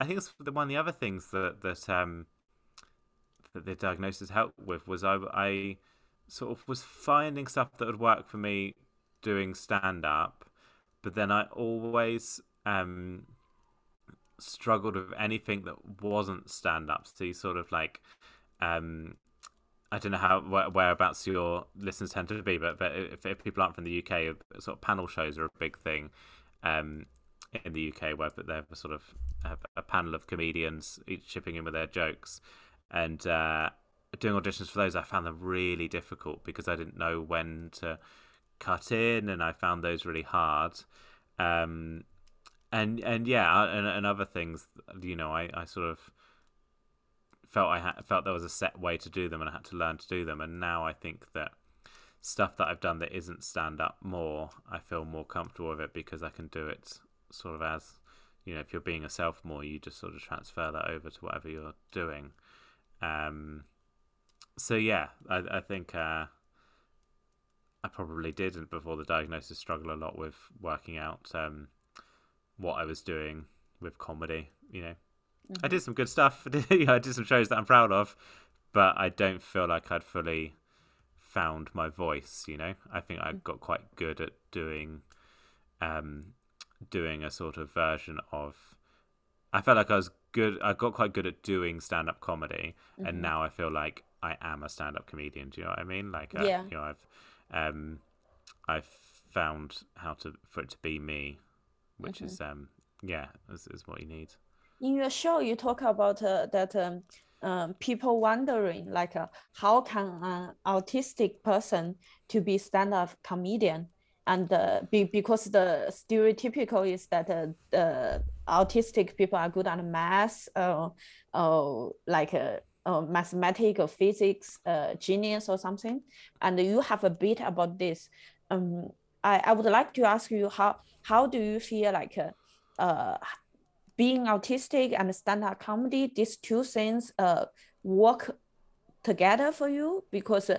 I think it's one of the other things that that um, that the diagnosis helped with was I I sort of was finding stuff that would work for me doing stand up, but then I always um struggled with anything that wasn't stand up. So you sort of like, um, I don't know how where, whereabouts your listeners tend to be, but, but if, if, people aren't from the UK, sort of panel shows are a big thing um, in the UK, where they have a sort of a panel of comedians each chipping in with their jokes, and uh, doing auditions for those, I found them really difficult because I didn't know when to cut in, and I found those really hard. Um, and and yeah, and, and other things, you know, I, I sort of felt I felt there was a set way to do them, and I had to learn to do them. And now I think that stuff that I've done that isn't stand up more, I feel more comfortable with it because I can do it sort of as you know, if you're being a more, you just sort of transfer that over to whatever you're doing. Um, so yeah, I, I think uh, I probably didn't before the diagnosis struggle a lot with working out um, what I was doing with comedy. You know, mm-hmm. I did some good stuff. I did some shows that I'm proud of, but I don't feel like I'd fully found my voice. You know, I think I mm. got quite good at doing, um, doing a sort of version of. I felt like I was good. I got quite good at doing stand-up comedy, mm-hmm. and now I feel like I am a stand-up comedian. Do you know what I mean? Like, uh, yeah. you know, I've, um, I've found how to for it to be me which mm-hmm. is um yeah is, is what you need. In your show you talk about uh, that um, um, people wondering like uh, how can an autistic person to be stand-up comedian? And uh, be, because the stereotypical is that uh, the autistic people are good at math uh, uh, like uh, uh, mathematics or physics uh, genius or something. And you have a bit about this. Um, I, I would like to ask you how how do you feel like uh, uh being autistic and stand-up comedy these two things uh work together for you? Because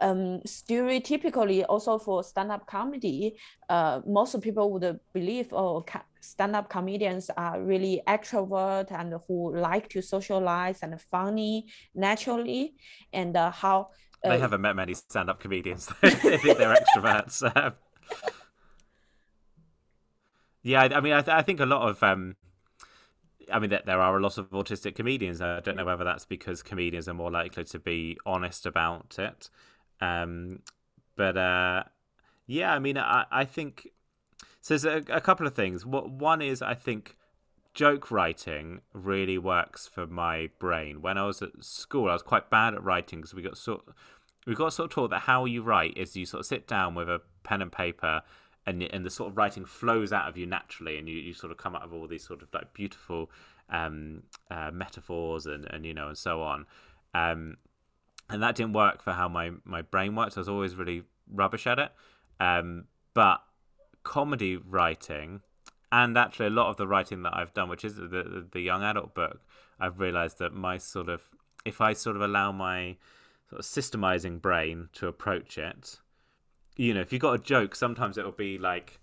um, stereotypically also for stand-up comedy uh, most people would believe oh stand-up comedians are really extrovert and who like to socialize and funny naturally. And uh, how uh, they haven't met many stand-up comedians they think they're extroverts Yeah, I mean, I, th- I think a lot of, um, I mean, there are a lot of autistic comedians. I don't know whether that's because comedians are more likely to be honest about it. Um, but uh, yeah, I mean, I, I think so. There's a, a couple of things. What one is, I think joke writing really works for my brain. When I was at school, I was quite bad at writing because we got sort we got sort of taught that how you write is you sort of sit down with a pen and paper and and the sort of writing flows out of you naturally, and you, you sort of come out of all these sort of like beautiful um, uh, metaphors and and you know and so on. Um, and that didn't work for how my my brain works. I was always really rubbish at it. Um, but comedy writing, and actually a lot of the writing that I've done, which is the the, the young adult book, I've realised that my sort of if I sort of allow my sort of systemizing brain to approach it, you know, if you've got a joke, sometimes it'll be like,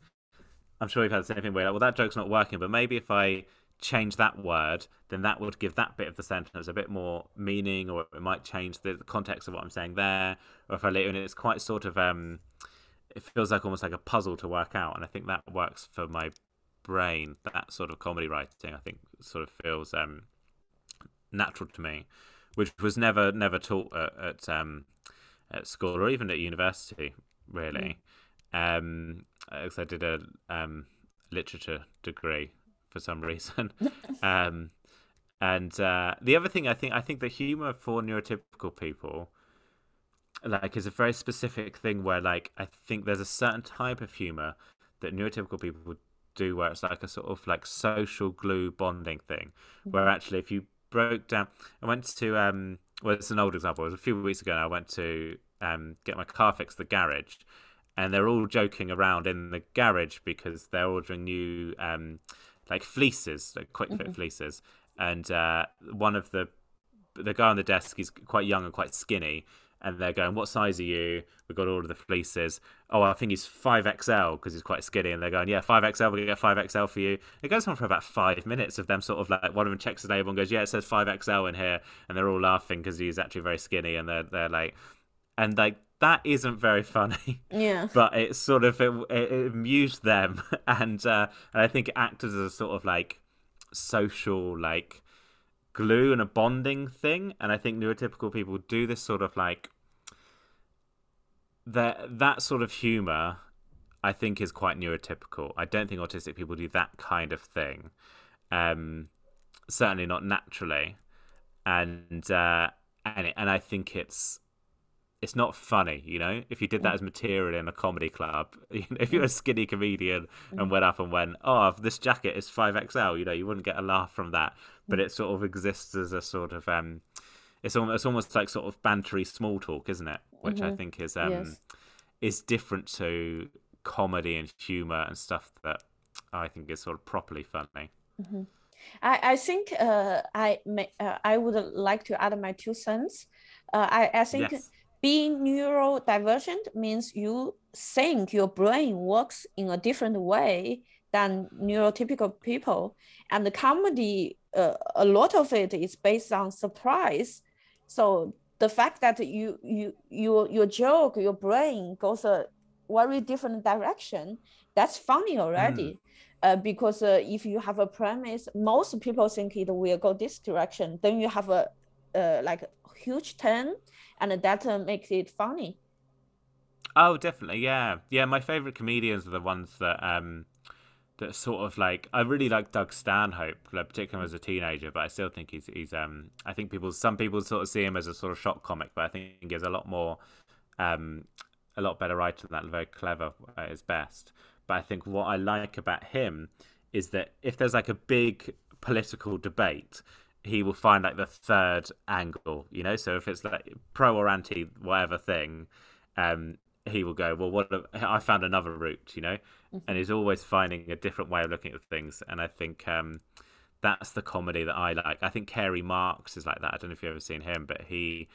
I'm sure you've had the same thing where, like, well, that joke's not working, but maybe if I change that word, then that would give that bit of the sentence a bit more meaning, or it might change the context of what I'm saying there. Or if I later, and it's quite sort of, um, it feels like almost like a puzzle to work out, and I think that works for my brain. That sort of comedy writing, I think, sort of feels um, natural to me, which was never never taught at, at um, at school or even at university really. Mm. Um, because I did a um, literature degree for some reason. um, and uh, the other thing I think I think the humor for neurotypical people like is a very specific thing where like I think there's a certain type of humor that neurotypical people do where it's like a sort of like social glue bonding thing where mm-hmm. actually if you broke down. I went to um well it's an old example. It was a few weeks ago I went to um get my car fixed at the garage and they're all joking around in the garage because they're ordering new um like fleeces like Kwik Fit mm-hmm. fleeces. And uh one of the the guy on the desk is quite young and quite skinny and they're going, "What size are you?" We've got all of the fleeces. Oh, I think he's five XL because he's quite skinny, and they're going, "Yeah, five XL. We're gonna get five XL for you." It goes on for about five minutes of them sort of like one of them checks his label and goes, "Yeah, it says five XL in here," and they're all laughing because he's actually very skinny, and they're they're like, and like that isn't very funny. Yeah. But it sort of it, it amused them, and uh, and I think it acted as a sort of like social like glue and a bonding thing. And I think neurotypical people do this sort of like that that sort of humor. I think is quite neurotypical. I don't think autistic people do that kind of thing. Um, certainly not naturally, and uh, and it, and I think it's it's not funny, you know. If you did that as material in a comedy club, you know, if you're a skinny comedian and went up and went, "Oh, this jacket is five XL," you know, you wouldn't get a laugh from that. But it sort of exists as a sort of um, it's almost it's almost like sort of bantery small talk, isn't it? Which mm-hmm. I think is um, yes. is different to comedy and humor and stuff that I think is sort of properly funny. Mm-hmm. I, I think uh, I may, uh, I would like to add my two cents. Uh, I I think. Yes being neurodivergent means you think your brain works in a different way than neurotypical people. And the comedy, uh, a lot of it is based on surprise. So the fact that you you your your joke, your brain goes a very different direction, that's funny already. Mm. Uh, because uh, if you have a premise, most people think it will go this direction. Then you have a uh, like huge turn and that uh, makes it funny. Oh, definitely, yeah, yeah. My favorite comedians are the ones that um that sort of like I really like Doug Stanhope, like, particularly as a teenager, but I still think he's he's um I think people some people sort of see him as a sort of shock comic, but I think he's a lot more um a lot better writer than that, very clever at his best. But I think what I like about him is that if there's like a big political debate, he will find like the third angle, you know. So if it's like pro or anti whatever thing, um, he will go, well, what? I found another route, you know, mm-hmm. and he's always finding a different way of looking at things. And I think um, that's the comedy that I like. I think Carey Marx is like that. I don't know if you've ever seen him, but he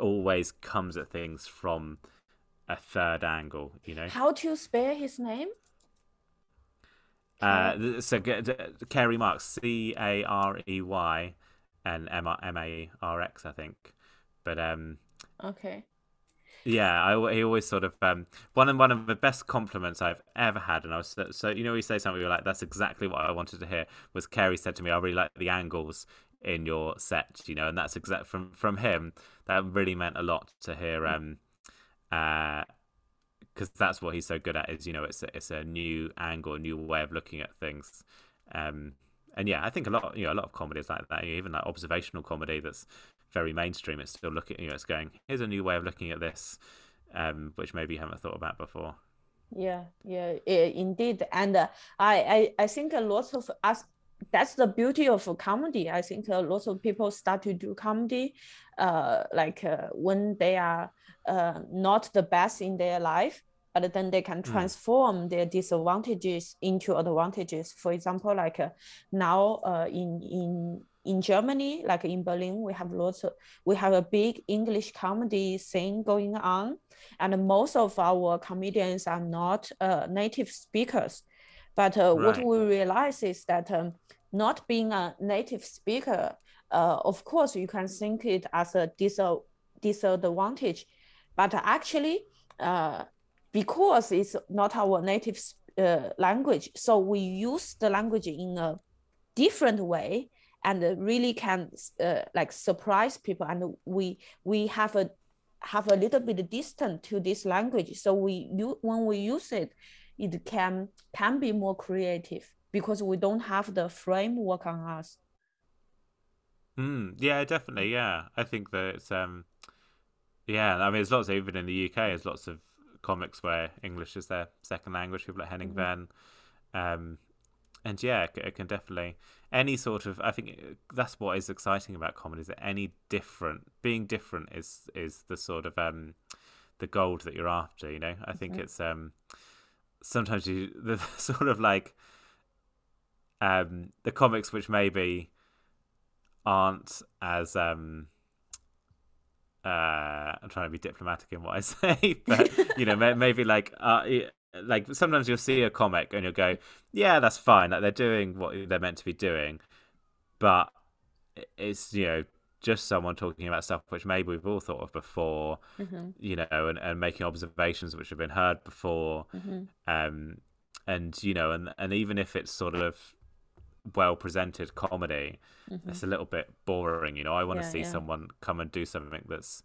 always comes at things from a third angle, you know. How to spell his name? Uh, so Carey Marx, C A R E Y, and M M A R X, I think. But um, okay. Yeah, I, he always sort of um, one of one of the best compliments I've ever had, and I was so, so you know, you say something you're like, "That's exactly what I wanted to hear." Was Carey said to me, "I really like the angles in your set," you know, and that's exact from from him. That really meant a lot to hear. Um, uh, because that's what he's so good at is you know it's a, it's a new angle a new way of looking at things um and yeah i think a lot you know a lot of comedy is like that even like observational comedy that's very mainstream it's still looking you know it's going here's a new way of looking at this um which maybe you haven't thought about before yeah yeah, yeah indeed and uh, I, I i think a lot of us that's the beauty of comedy i think a lot of people start to do comedy uh like uh, when they are uh, not the best in their life, but then they can hmm. transform mm. their disadvantages into advantages. For example, like uh, now uh, in in in Germany, like in Berlin, we have lots of we have a big English comedy scene going on, and most of our comedians are not uh, native speakers. But uh, right. what we realize is that um, not being a native speaker, uh, of course, you can think it as a dis- disadvantage but actually, uh, because it's not our native uh, language, so we use the language in a different way and really can uh, like surprise people. And we we have a have a little bit distant to this language. So we you when we use it, it can can be more creative because we don't have the framework on us. Mm, yeah, definitely. Yeah, I think that it's um, yeah. I mean, there's lots even in the UK. There's lots of comics where English is their second language. People like Henning mm-hmm. um, and yeah, it can definitely any sort of. I think that's what is exciting about comedy is that any different, being different is is the sort of um, the gold that you're after. You know, I think mm-hmm. it's um, sometimes you the sort of like um the comics which maybe aren't as um uh I'm trying to be diplomatic in what I say, but you know maybe like uh like sometimes you'll see a comic and you'll go, yeah, that's fine. Like they're doing what they're meant to be doing, but it's you know just someone talking about stuff which maybe we've all thought of before, mm-hmm. you know, and, and making observations which have been heard before, mm-hmm. um, and you know, and and even if it's sort of well presented comedy, mm-hmm. it's a little bit boring. You know, I want yeah, to see yeah. someone come and do something that's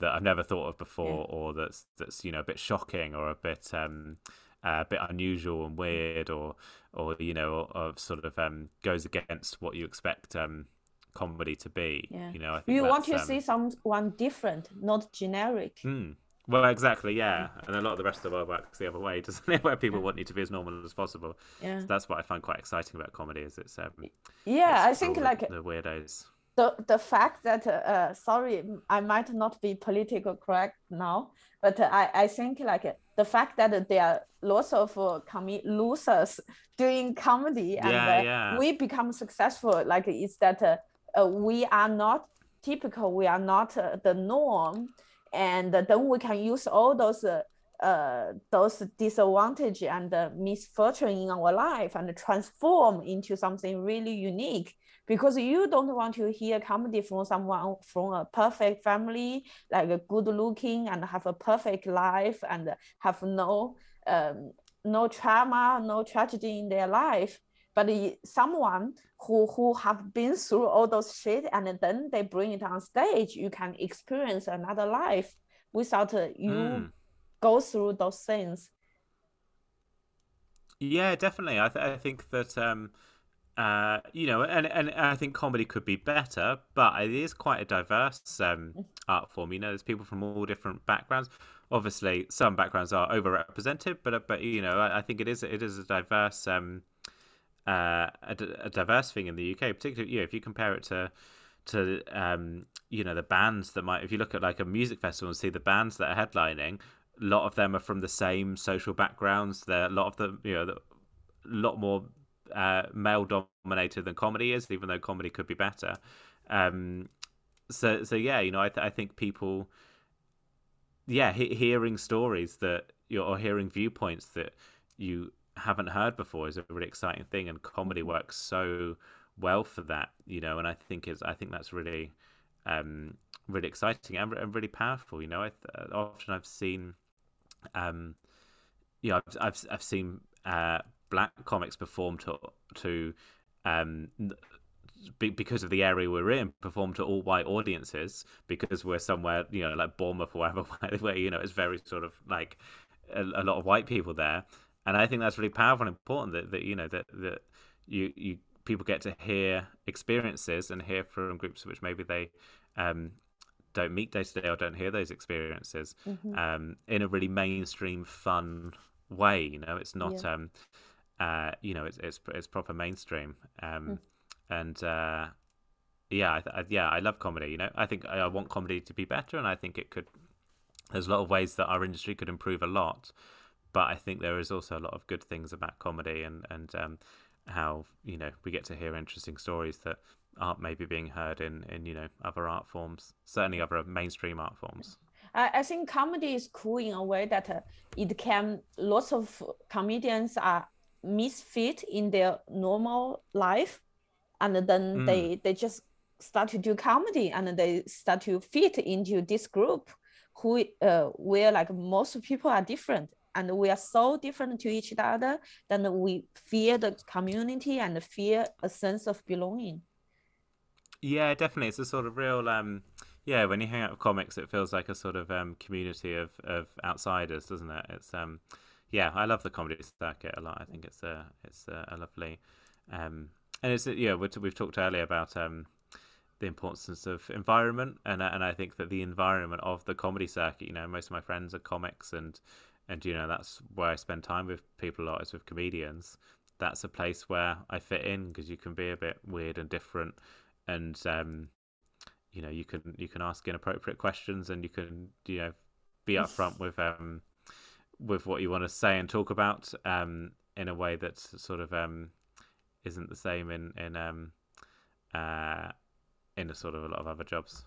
that I've never thought of before, yeah. or that's that's you know a bit shocking or a bit um uh, a bit unusual and weird, or or you know, or, or sort of um goes against what you expect um comedy to be. Yeah. You know, I think you want to um, see someone different, not generic. Mm. Well, exactly, yeah. And a lot of the rest of the world works the other way, doesn't it? Where people want you to be as normal as possible. Yeah. So that's what I find quite exciting about comedy. Is it's um, yeah, it's I think like the weirdos. The the fact that uh, sorry, I might not be political correct now, but I I think like the fact that there are lots of uh, com- losers doing comedy and yeah, uh, yeah. we become successful. Like is that uh, uh, we are not typical, we are not uh, the norm and then we can use all those uh, those disadvantage and uh, misfortune in our life and transform into something really unique because you don't want to hear comedy from someone from a perfect family like a good looking and have a perfect life and have no um, no trauma no tragedy in their life. But someone who who have been through all those shit and then they bring it on stage you can experience another life without uh, you mm. go through those things. Yeah definitely. I, th- I think that um uh, you know, and, and I think comedy could be better, but it is quite a diverse um, art form. You know, there's people from all different backgrounds. Obviously, some backgrounds are overrepresented, but but you know, I, I think it is it is a diverse um, uh, a, a, diverse thing in the UK, particularly you know, if you compare it to to um, you know the bands that might if you look at like a music festival and see the bands that are headlining, a lot of them are from the same social backgrounds. There, a lot of them, you know, a lot more uh, male dominated than comedy is, even though comedy could be better. Um, so so yeah, you know, I th- I think people, yeah, he- hearing stories that you know, or hearing viewpoints that you haven't heard before is a really exciting thing, and comedy mm-hmm. works so well for that, you know. And I think is I think that's really, um, really exciting and, and really powerful. You know, I uh, often I've seen, um, you know, I've I've, I've seen uh, black comics perform to to um because of the area we're in, perform to all white audiences because we're somewhere, you know, like Bournemouth or wherever, where, you know, it's very sort of like a, a, lot of white people there and I think that's really powerful and important that, that you know that that you you people get to hear experiences and hear from groups which maybe they um, don't meet day to day or don't hear those experiences mm-hmm. um, in a really mainstream fun way. You know, it's not yeah. um, uh, you know it's it's it's proper mainstream um, mm. and. Uh, yeah, I, I, yeah, I love comedy. You know, I think I, I want comedy to be better, and I think it could. There's a lot of ways that our industry could improve a lot, but I think there is also a lot of good things about comedy and and um, how you know we get to hear interesting stories that aren't maybe being heard in in you know other art forms, certainly other mainstream art forms. I, I think comedy is cool in a way that uh, it can lots of comedians are misfit in their normal life, and then mm. they they just start to do comedy and they start to fit into this group who uh, where like most people are different and we are so different to each other then we fear the community and fear a sense of belonging. Yeah definitely. It's a sort of real um yeah when you hang out with comics it feels like a sort of um community of of outsiders doesn't it? It's um yeah, I love the comedy circuit a lot. I think it's a it's a, a lovely, um, and it's yeah. We've talked earlier about um, the importance of environment, and and I think that the environment of the comedy circuit. You know, most of my friends are comics, and and you know that's where I spend time with people a lot is with comedians. That's a place where I fit in because you can be a bit weird and different, and um, you know you can you can ask inappropriate questions, and you can you know be upfront with um with what you want to say and talk about um in a way that sort of um isn't the same in in um uh in a sort of a lot of other jobs.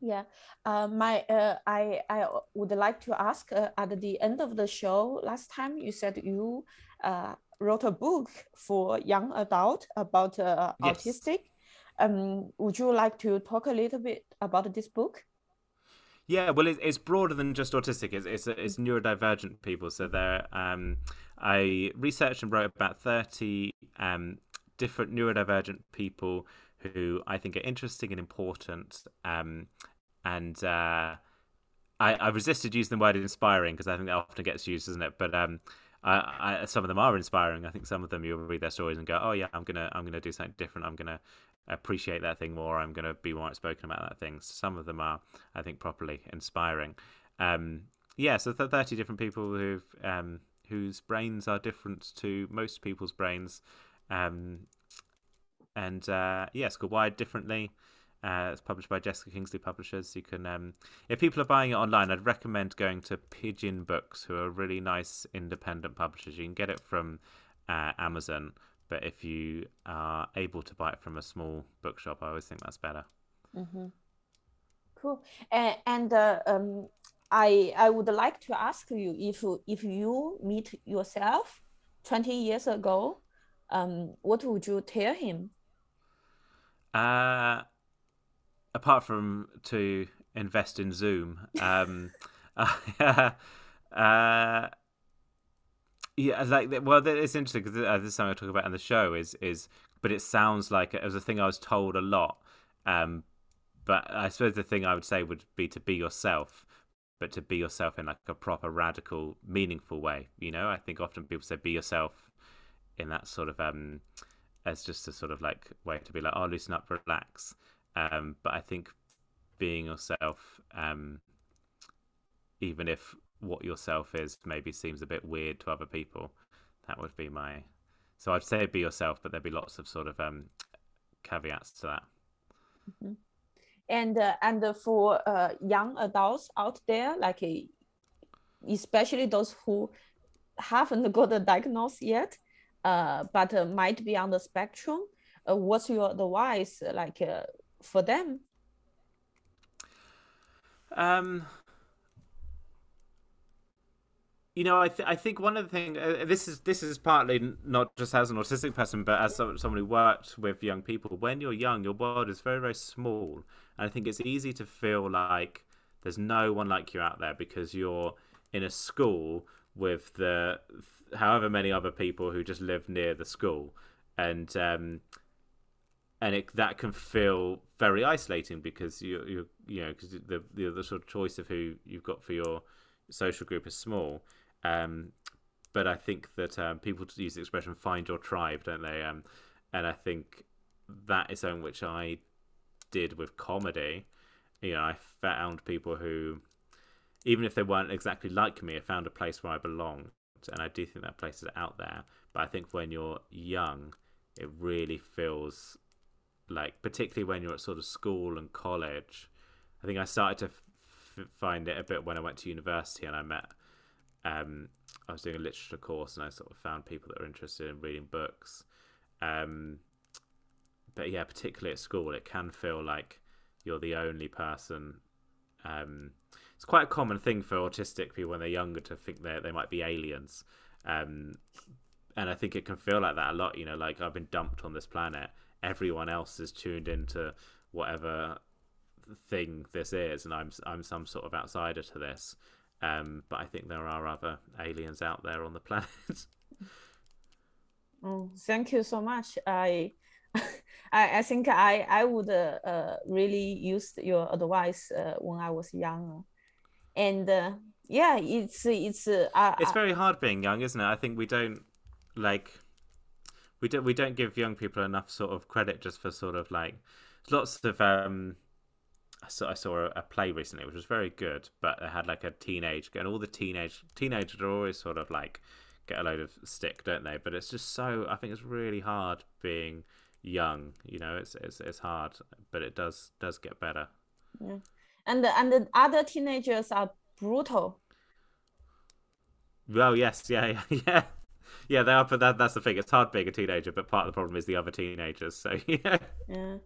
Yeah, uh, my uh, I I would like to ask uh, at the end of the show. Last time you said you uh, wrote a book for young adult about uh, yes. autistic. Um, would you like to talk a little bit about this book? Yeah, well, it's, broader than just autistic. It's it's, it's neurodivergent people. So there, um, I researched and wrote about thirty um, different neurodivergent people who I think are interesting and important. Um, and uh, I, I resisted using the word inspiring because I think that often gets used, isn't it? But um, I, I, some of them are inspiring. I think some of them you'll read their stories and go, "Oh yeah, I'm gonna I'm gonna do something different. I'm gonna appreciate that thing more. I'm gonna be more outspoken about that thing." Some of them are, I think, properly inspiring. Um, yeah, so 30 different people who um, whose brains are different to most people's brains. Um, and uh, yeah, it's called Wired Differently. Uh, it's published by Jessica Kingsley Publishers. You can, um, if people are buying it online, I'd recommend going to Pigeon Books, who are really nice independent publishers. You can get it from uh, Amazon, but if you are able to buy it from a small bookshop, I always think that's better. Mm-hmm. Cool. And, and uh, um, I I would like to ask you if if you meet yourself twenty years ago, um, what would you tell him? Uh, apart from to invest in Zoom, um, uh, uh, yeah, like well, it's interesting because uh, this is something I talk about in the show. Is is but it sounds like it was a thing I was told a lot. Um, but I suppose the thing I would say would be to be yourself, but to be yourself in like a proper, radical, meaningful way. You know, I think often people say be yourself in that sort of um as just a sort of like way to be like, oh, loosen up, relax. Um, but I think being yourself, um, even if what yourself is maybe seems a bit weird to other people, that would be my. So I'd say be yourself, but there'd be lots of sort of um, caveats to that. Mm-hmm. And uh, and for uh, young adults out there, like especially those who haven't got a diagnosis yet, uh, but uh, might be on the spectrum. Uh, what's your advice like uh, for them? Um, you know, I, th- I think one of the things uh, this is this is partly not just as an autistic person, but as someone who worked with young people. When you're young, your world is very very small, and I think it's easy to feel like there's no one like you out there because you're in a school with the however many other people who just live near the school, and um, and it that can feel very isolating because you you you know because the, the the sort of choice of who you've got for your social group is small. Um, but I think that um, people use the expression "find your tribe," don't they? Um, and I think that is something which I did with comedy. You know, I found people who, even if they weren't exactly like me, I found a place where I belonged and I do think that place is out there. But I think when you're young, it really feels like, particularly when you're at sort of school and college. I think I started to f- find it a bit when I went to university and I met. Um, I was doing a literature course and I sort of found people that are interested in reading books. Um, but yeah, particularly at school, it can feel like you're the only person um, it's quite a common thing for autistic people when they're younger to think they they might be aliens. Um, and I think it can feel like that a lot. You know, like I've been dumped on this planet. Everyone else is tuned into whatever thing this is, and I'm I'm some sort of outsider to this. Um, but I think there are other aliens out there on the planet. oh, thank you so much. I I, I think I I would uh, uh, really use your advice uh, when I was young and uh, yeah, it's it's uh, it's very hard being young, isn't it? I think we don't like we don't we don't give young people enough sort of credit just for sort of like lots of um I saw, I saw a, play recently which was very good, but it had like a teenage and all the teenage teenagers are always sort of like get a load of stick, don't they? But it's just so I think it's really hard being young. You know, it's it's it's hard, but it does does get better. Yeah, and the, and the other teenagers are brutal. Well, yes, yeah, yeah, yeah. Yeah, they are, but that, that's the thing. It's hard being a teenager, but part of the problem is the other teenagers. So yeah, yeah,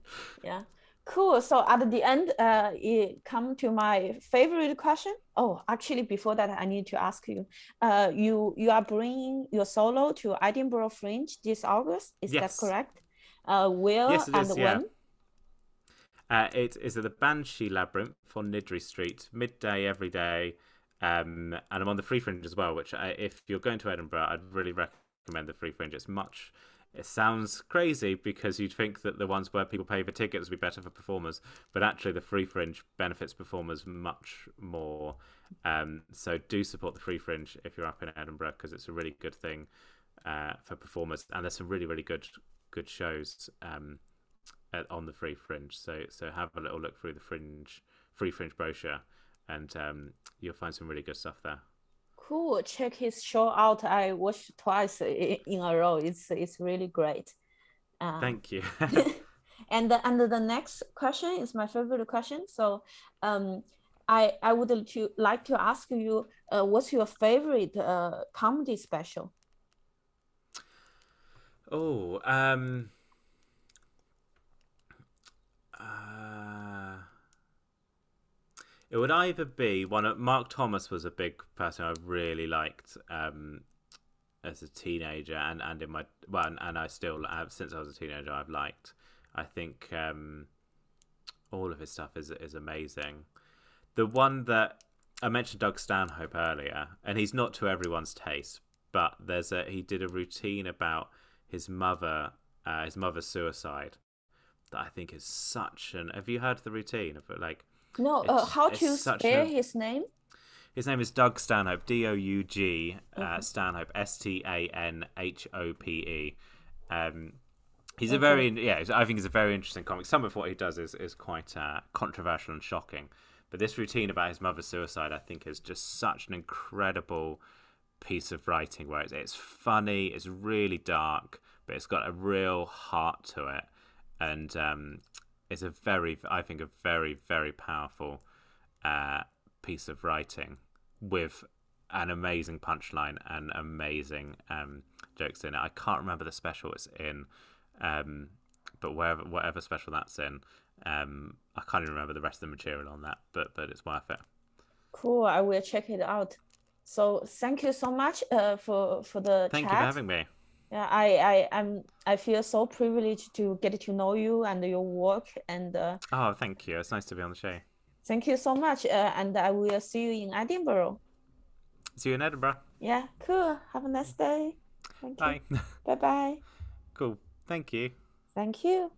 yeah. Cool. So at the end, uh, it come to my favorite question. Oh, actually, before that, I need to ask you. Uh, you you are bringing your solo to Edinburgh Fringe this August. Is yes. that correct? Uh, where yes, and is, when? Uh, it is at the Banshee Labyrinth on Niddry Street, midday every day. Um, and I'm on the Free Fringe as well, which I, if you're going to Edinburgh, I'd really recommend the Free Fringe. It's much. It sounds crazy because you'd think that the ones where people pay for tickets would be better for performers, but actually the Free Fringe benefits performers much more. Um, so do support the Free Fringe if you're up in Edinburgh because it's a really good thing uh, for performers, and there's some really really good good shows um, at, on the Free Fringe. So so have a little look through the Fringe Free Fringe brochure and um, you'll find some really good stuff there. Cool. Check his show out. I watched twice in a row. It's it's really great. Uh, Thank you. and the, and the next question is my favorite question. So, um, I I would to like to ask you, uh, what's your favorite uh, comedy special? Oh, um, It would either be one of Mark Thomas was a big person I really liked um, as a teenager, and, and in my well, and, and I still have since I was a teenager. I've liked. I think um, all of his stuff is is amazing. The one that I mentioned Doug Stanhope earlier, and he's not to everyone's taste, but there's a he did a routine about his mother, uh, his mother's suicide, that I think is such an. Have you heard the routine of? Like no, uh, how to spell a... his name? His name is Doug Stanhope. D O U G uh, Stanhope. S T A N H O P E. Um, he's okay. a very yeah. I think he's a very interesting comic. Some of what he does is is quite uh, controversial and shocking. But this routine about his mother's suicide, I think, is just such an incredible piece of writing. Where it's, it's funny, it's really dark, but it's got a real heart to it, and um, is a very, I think, a very, very powerful uh, piece of writing with an amazing punchline and amazing um, jokes in it. I can't remember the special it's in, um, but wherever, whatever special that's in, um, I can't even remember the rest of the material on that. But but it's worth it. Cool. I will check it out. So thank you so much uh, for for the. Thank chat. you for having me yeah i i i'm i feel so privileged to get to know you and your work and uh, oh thank you. It's nice to be on the show. thank you so much uh, and i will see you in edinburgh. See you in edinburgh. Yeah cool. Have a nice day. Thank bye bye. Bye cool. Thank you. Thank you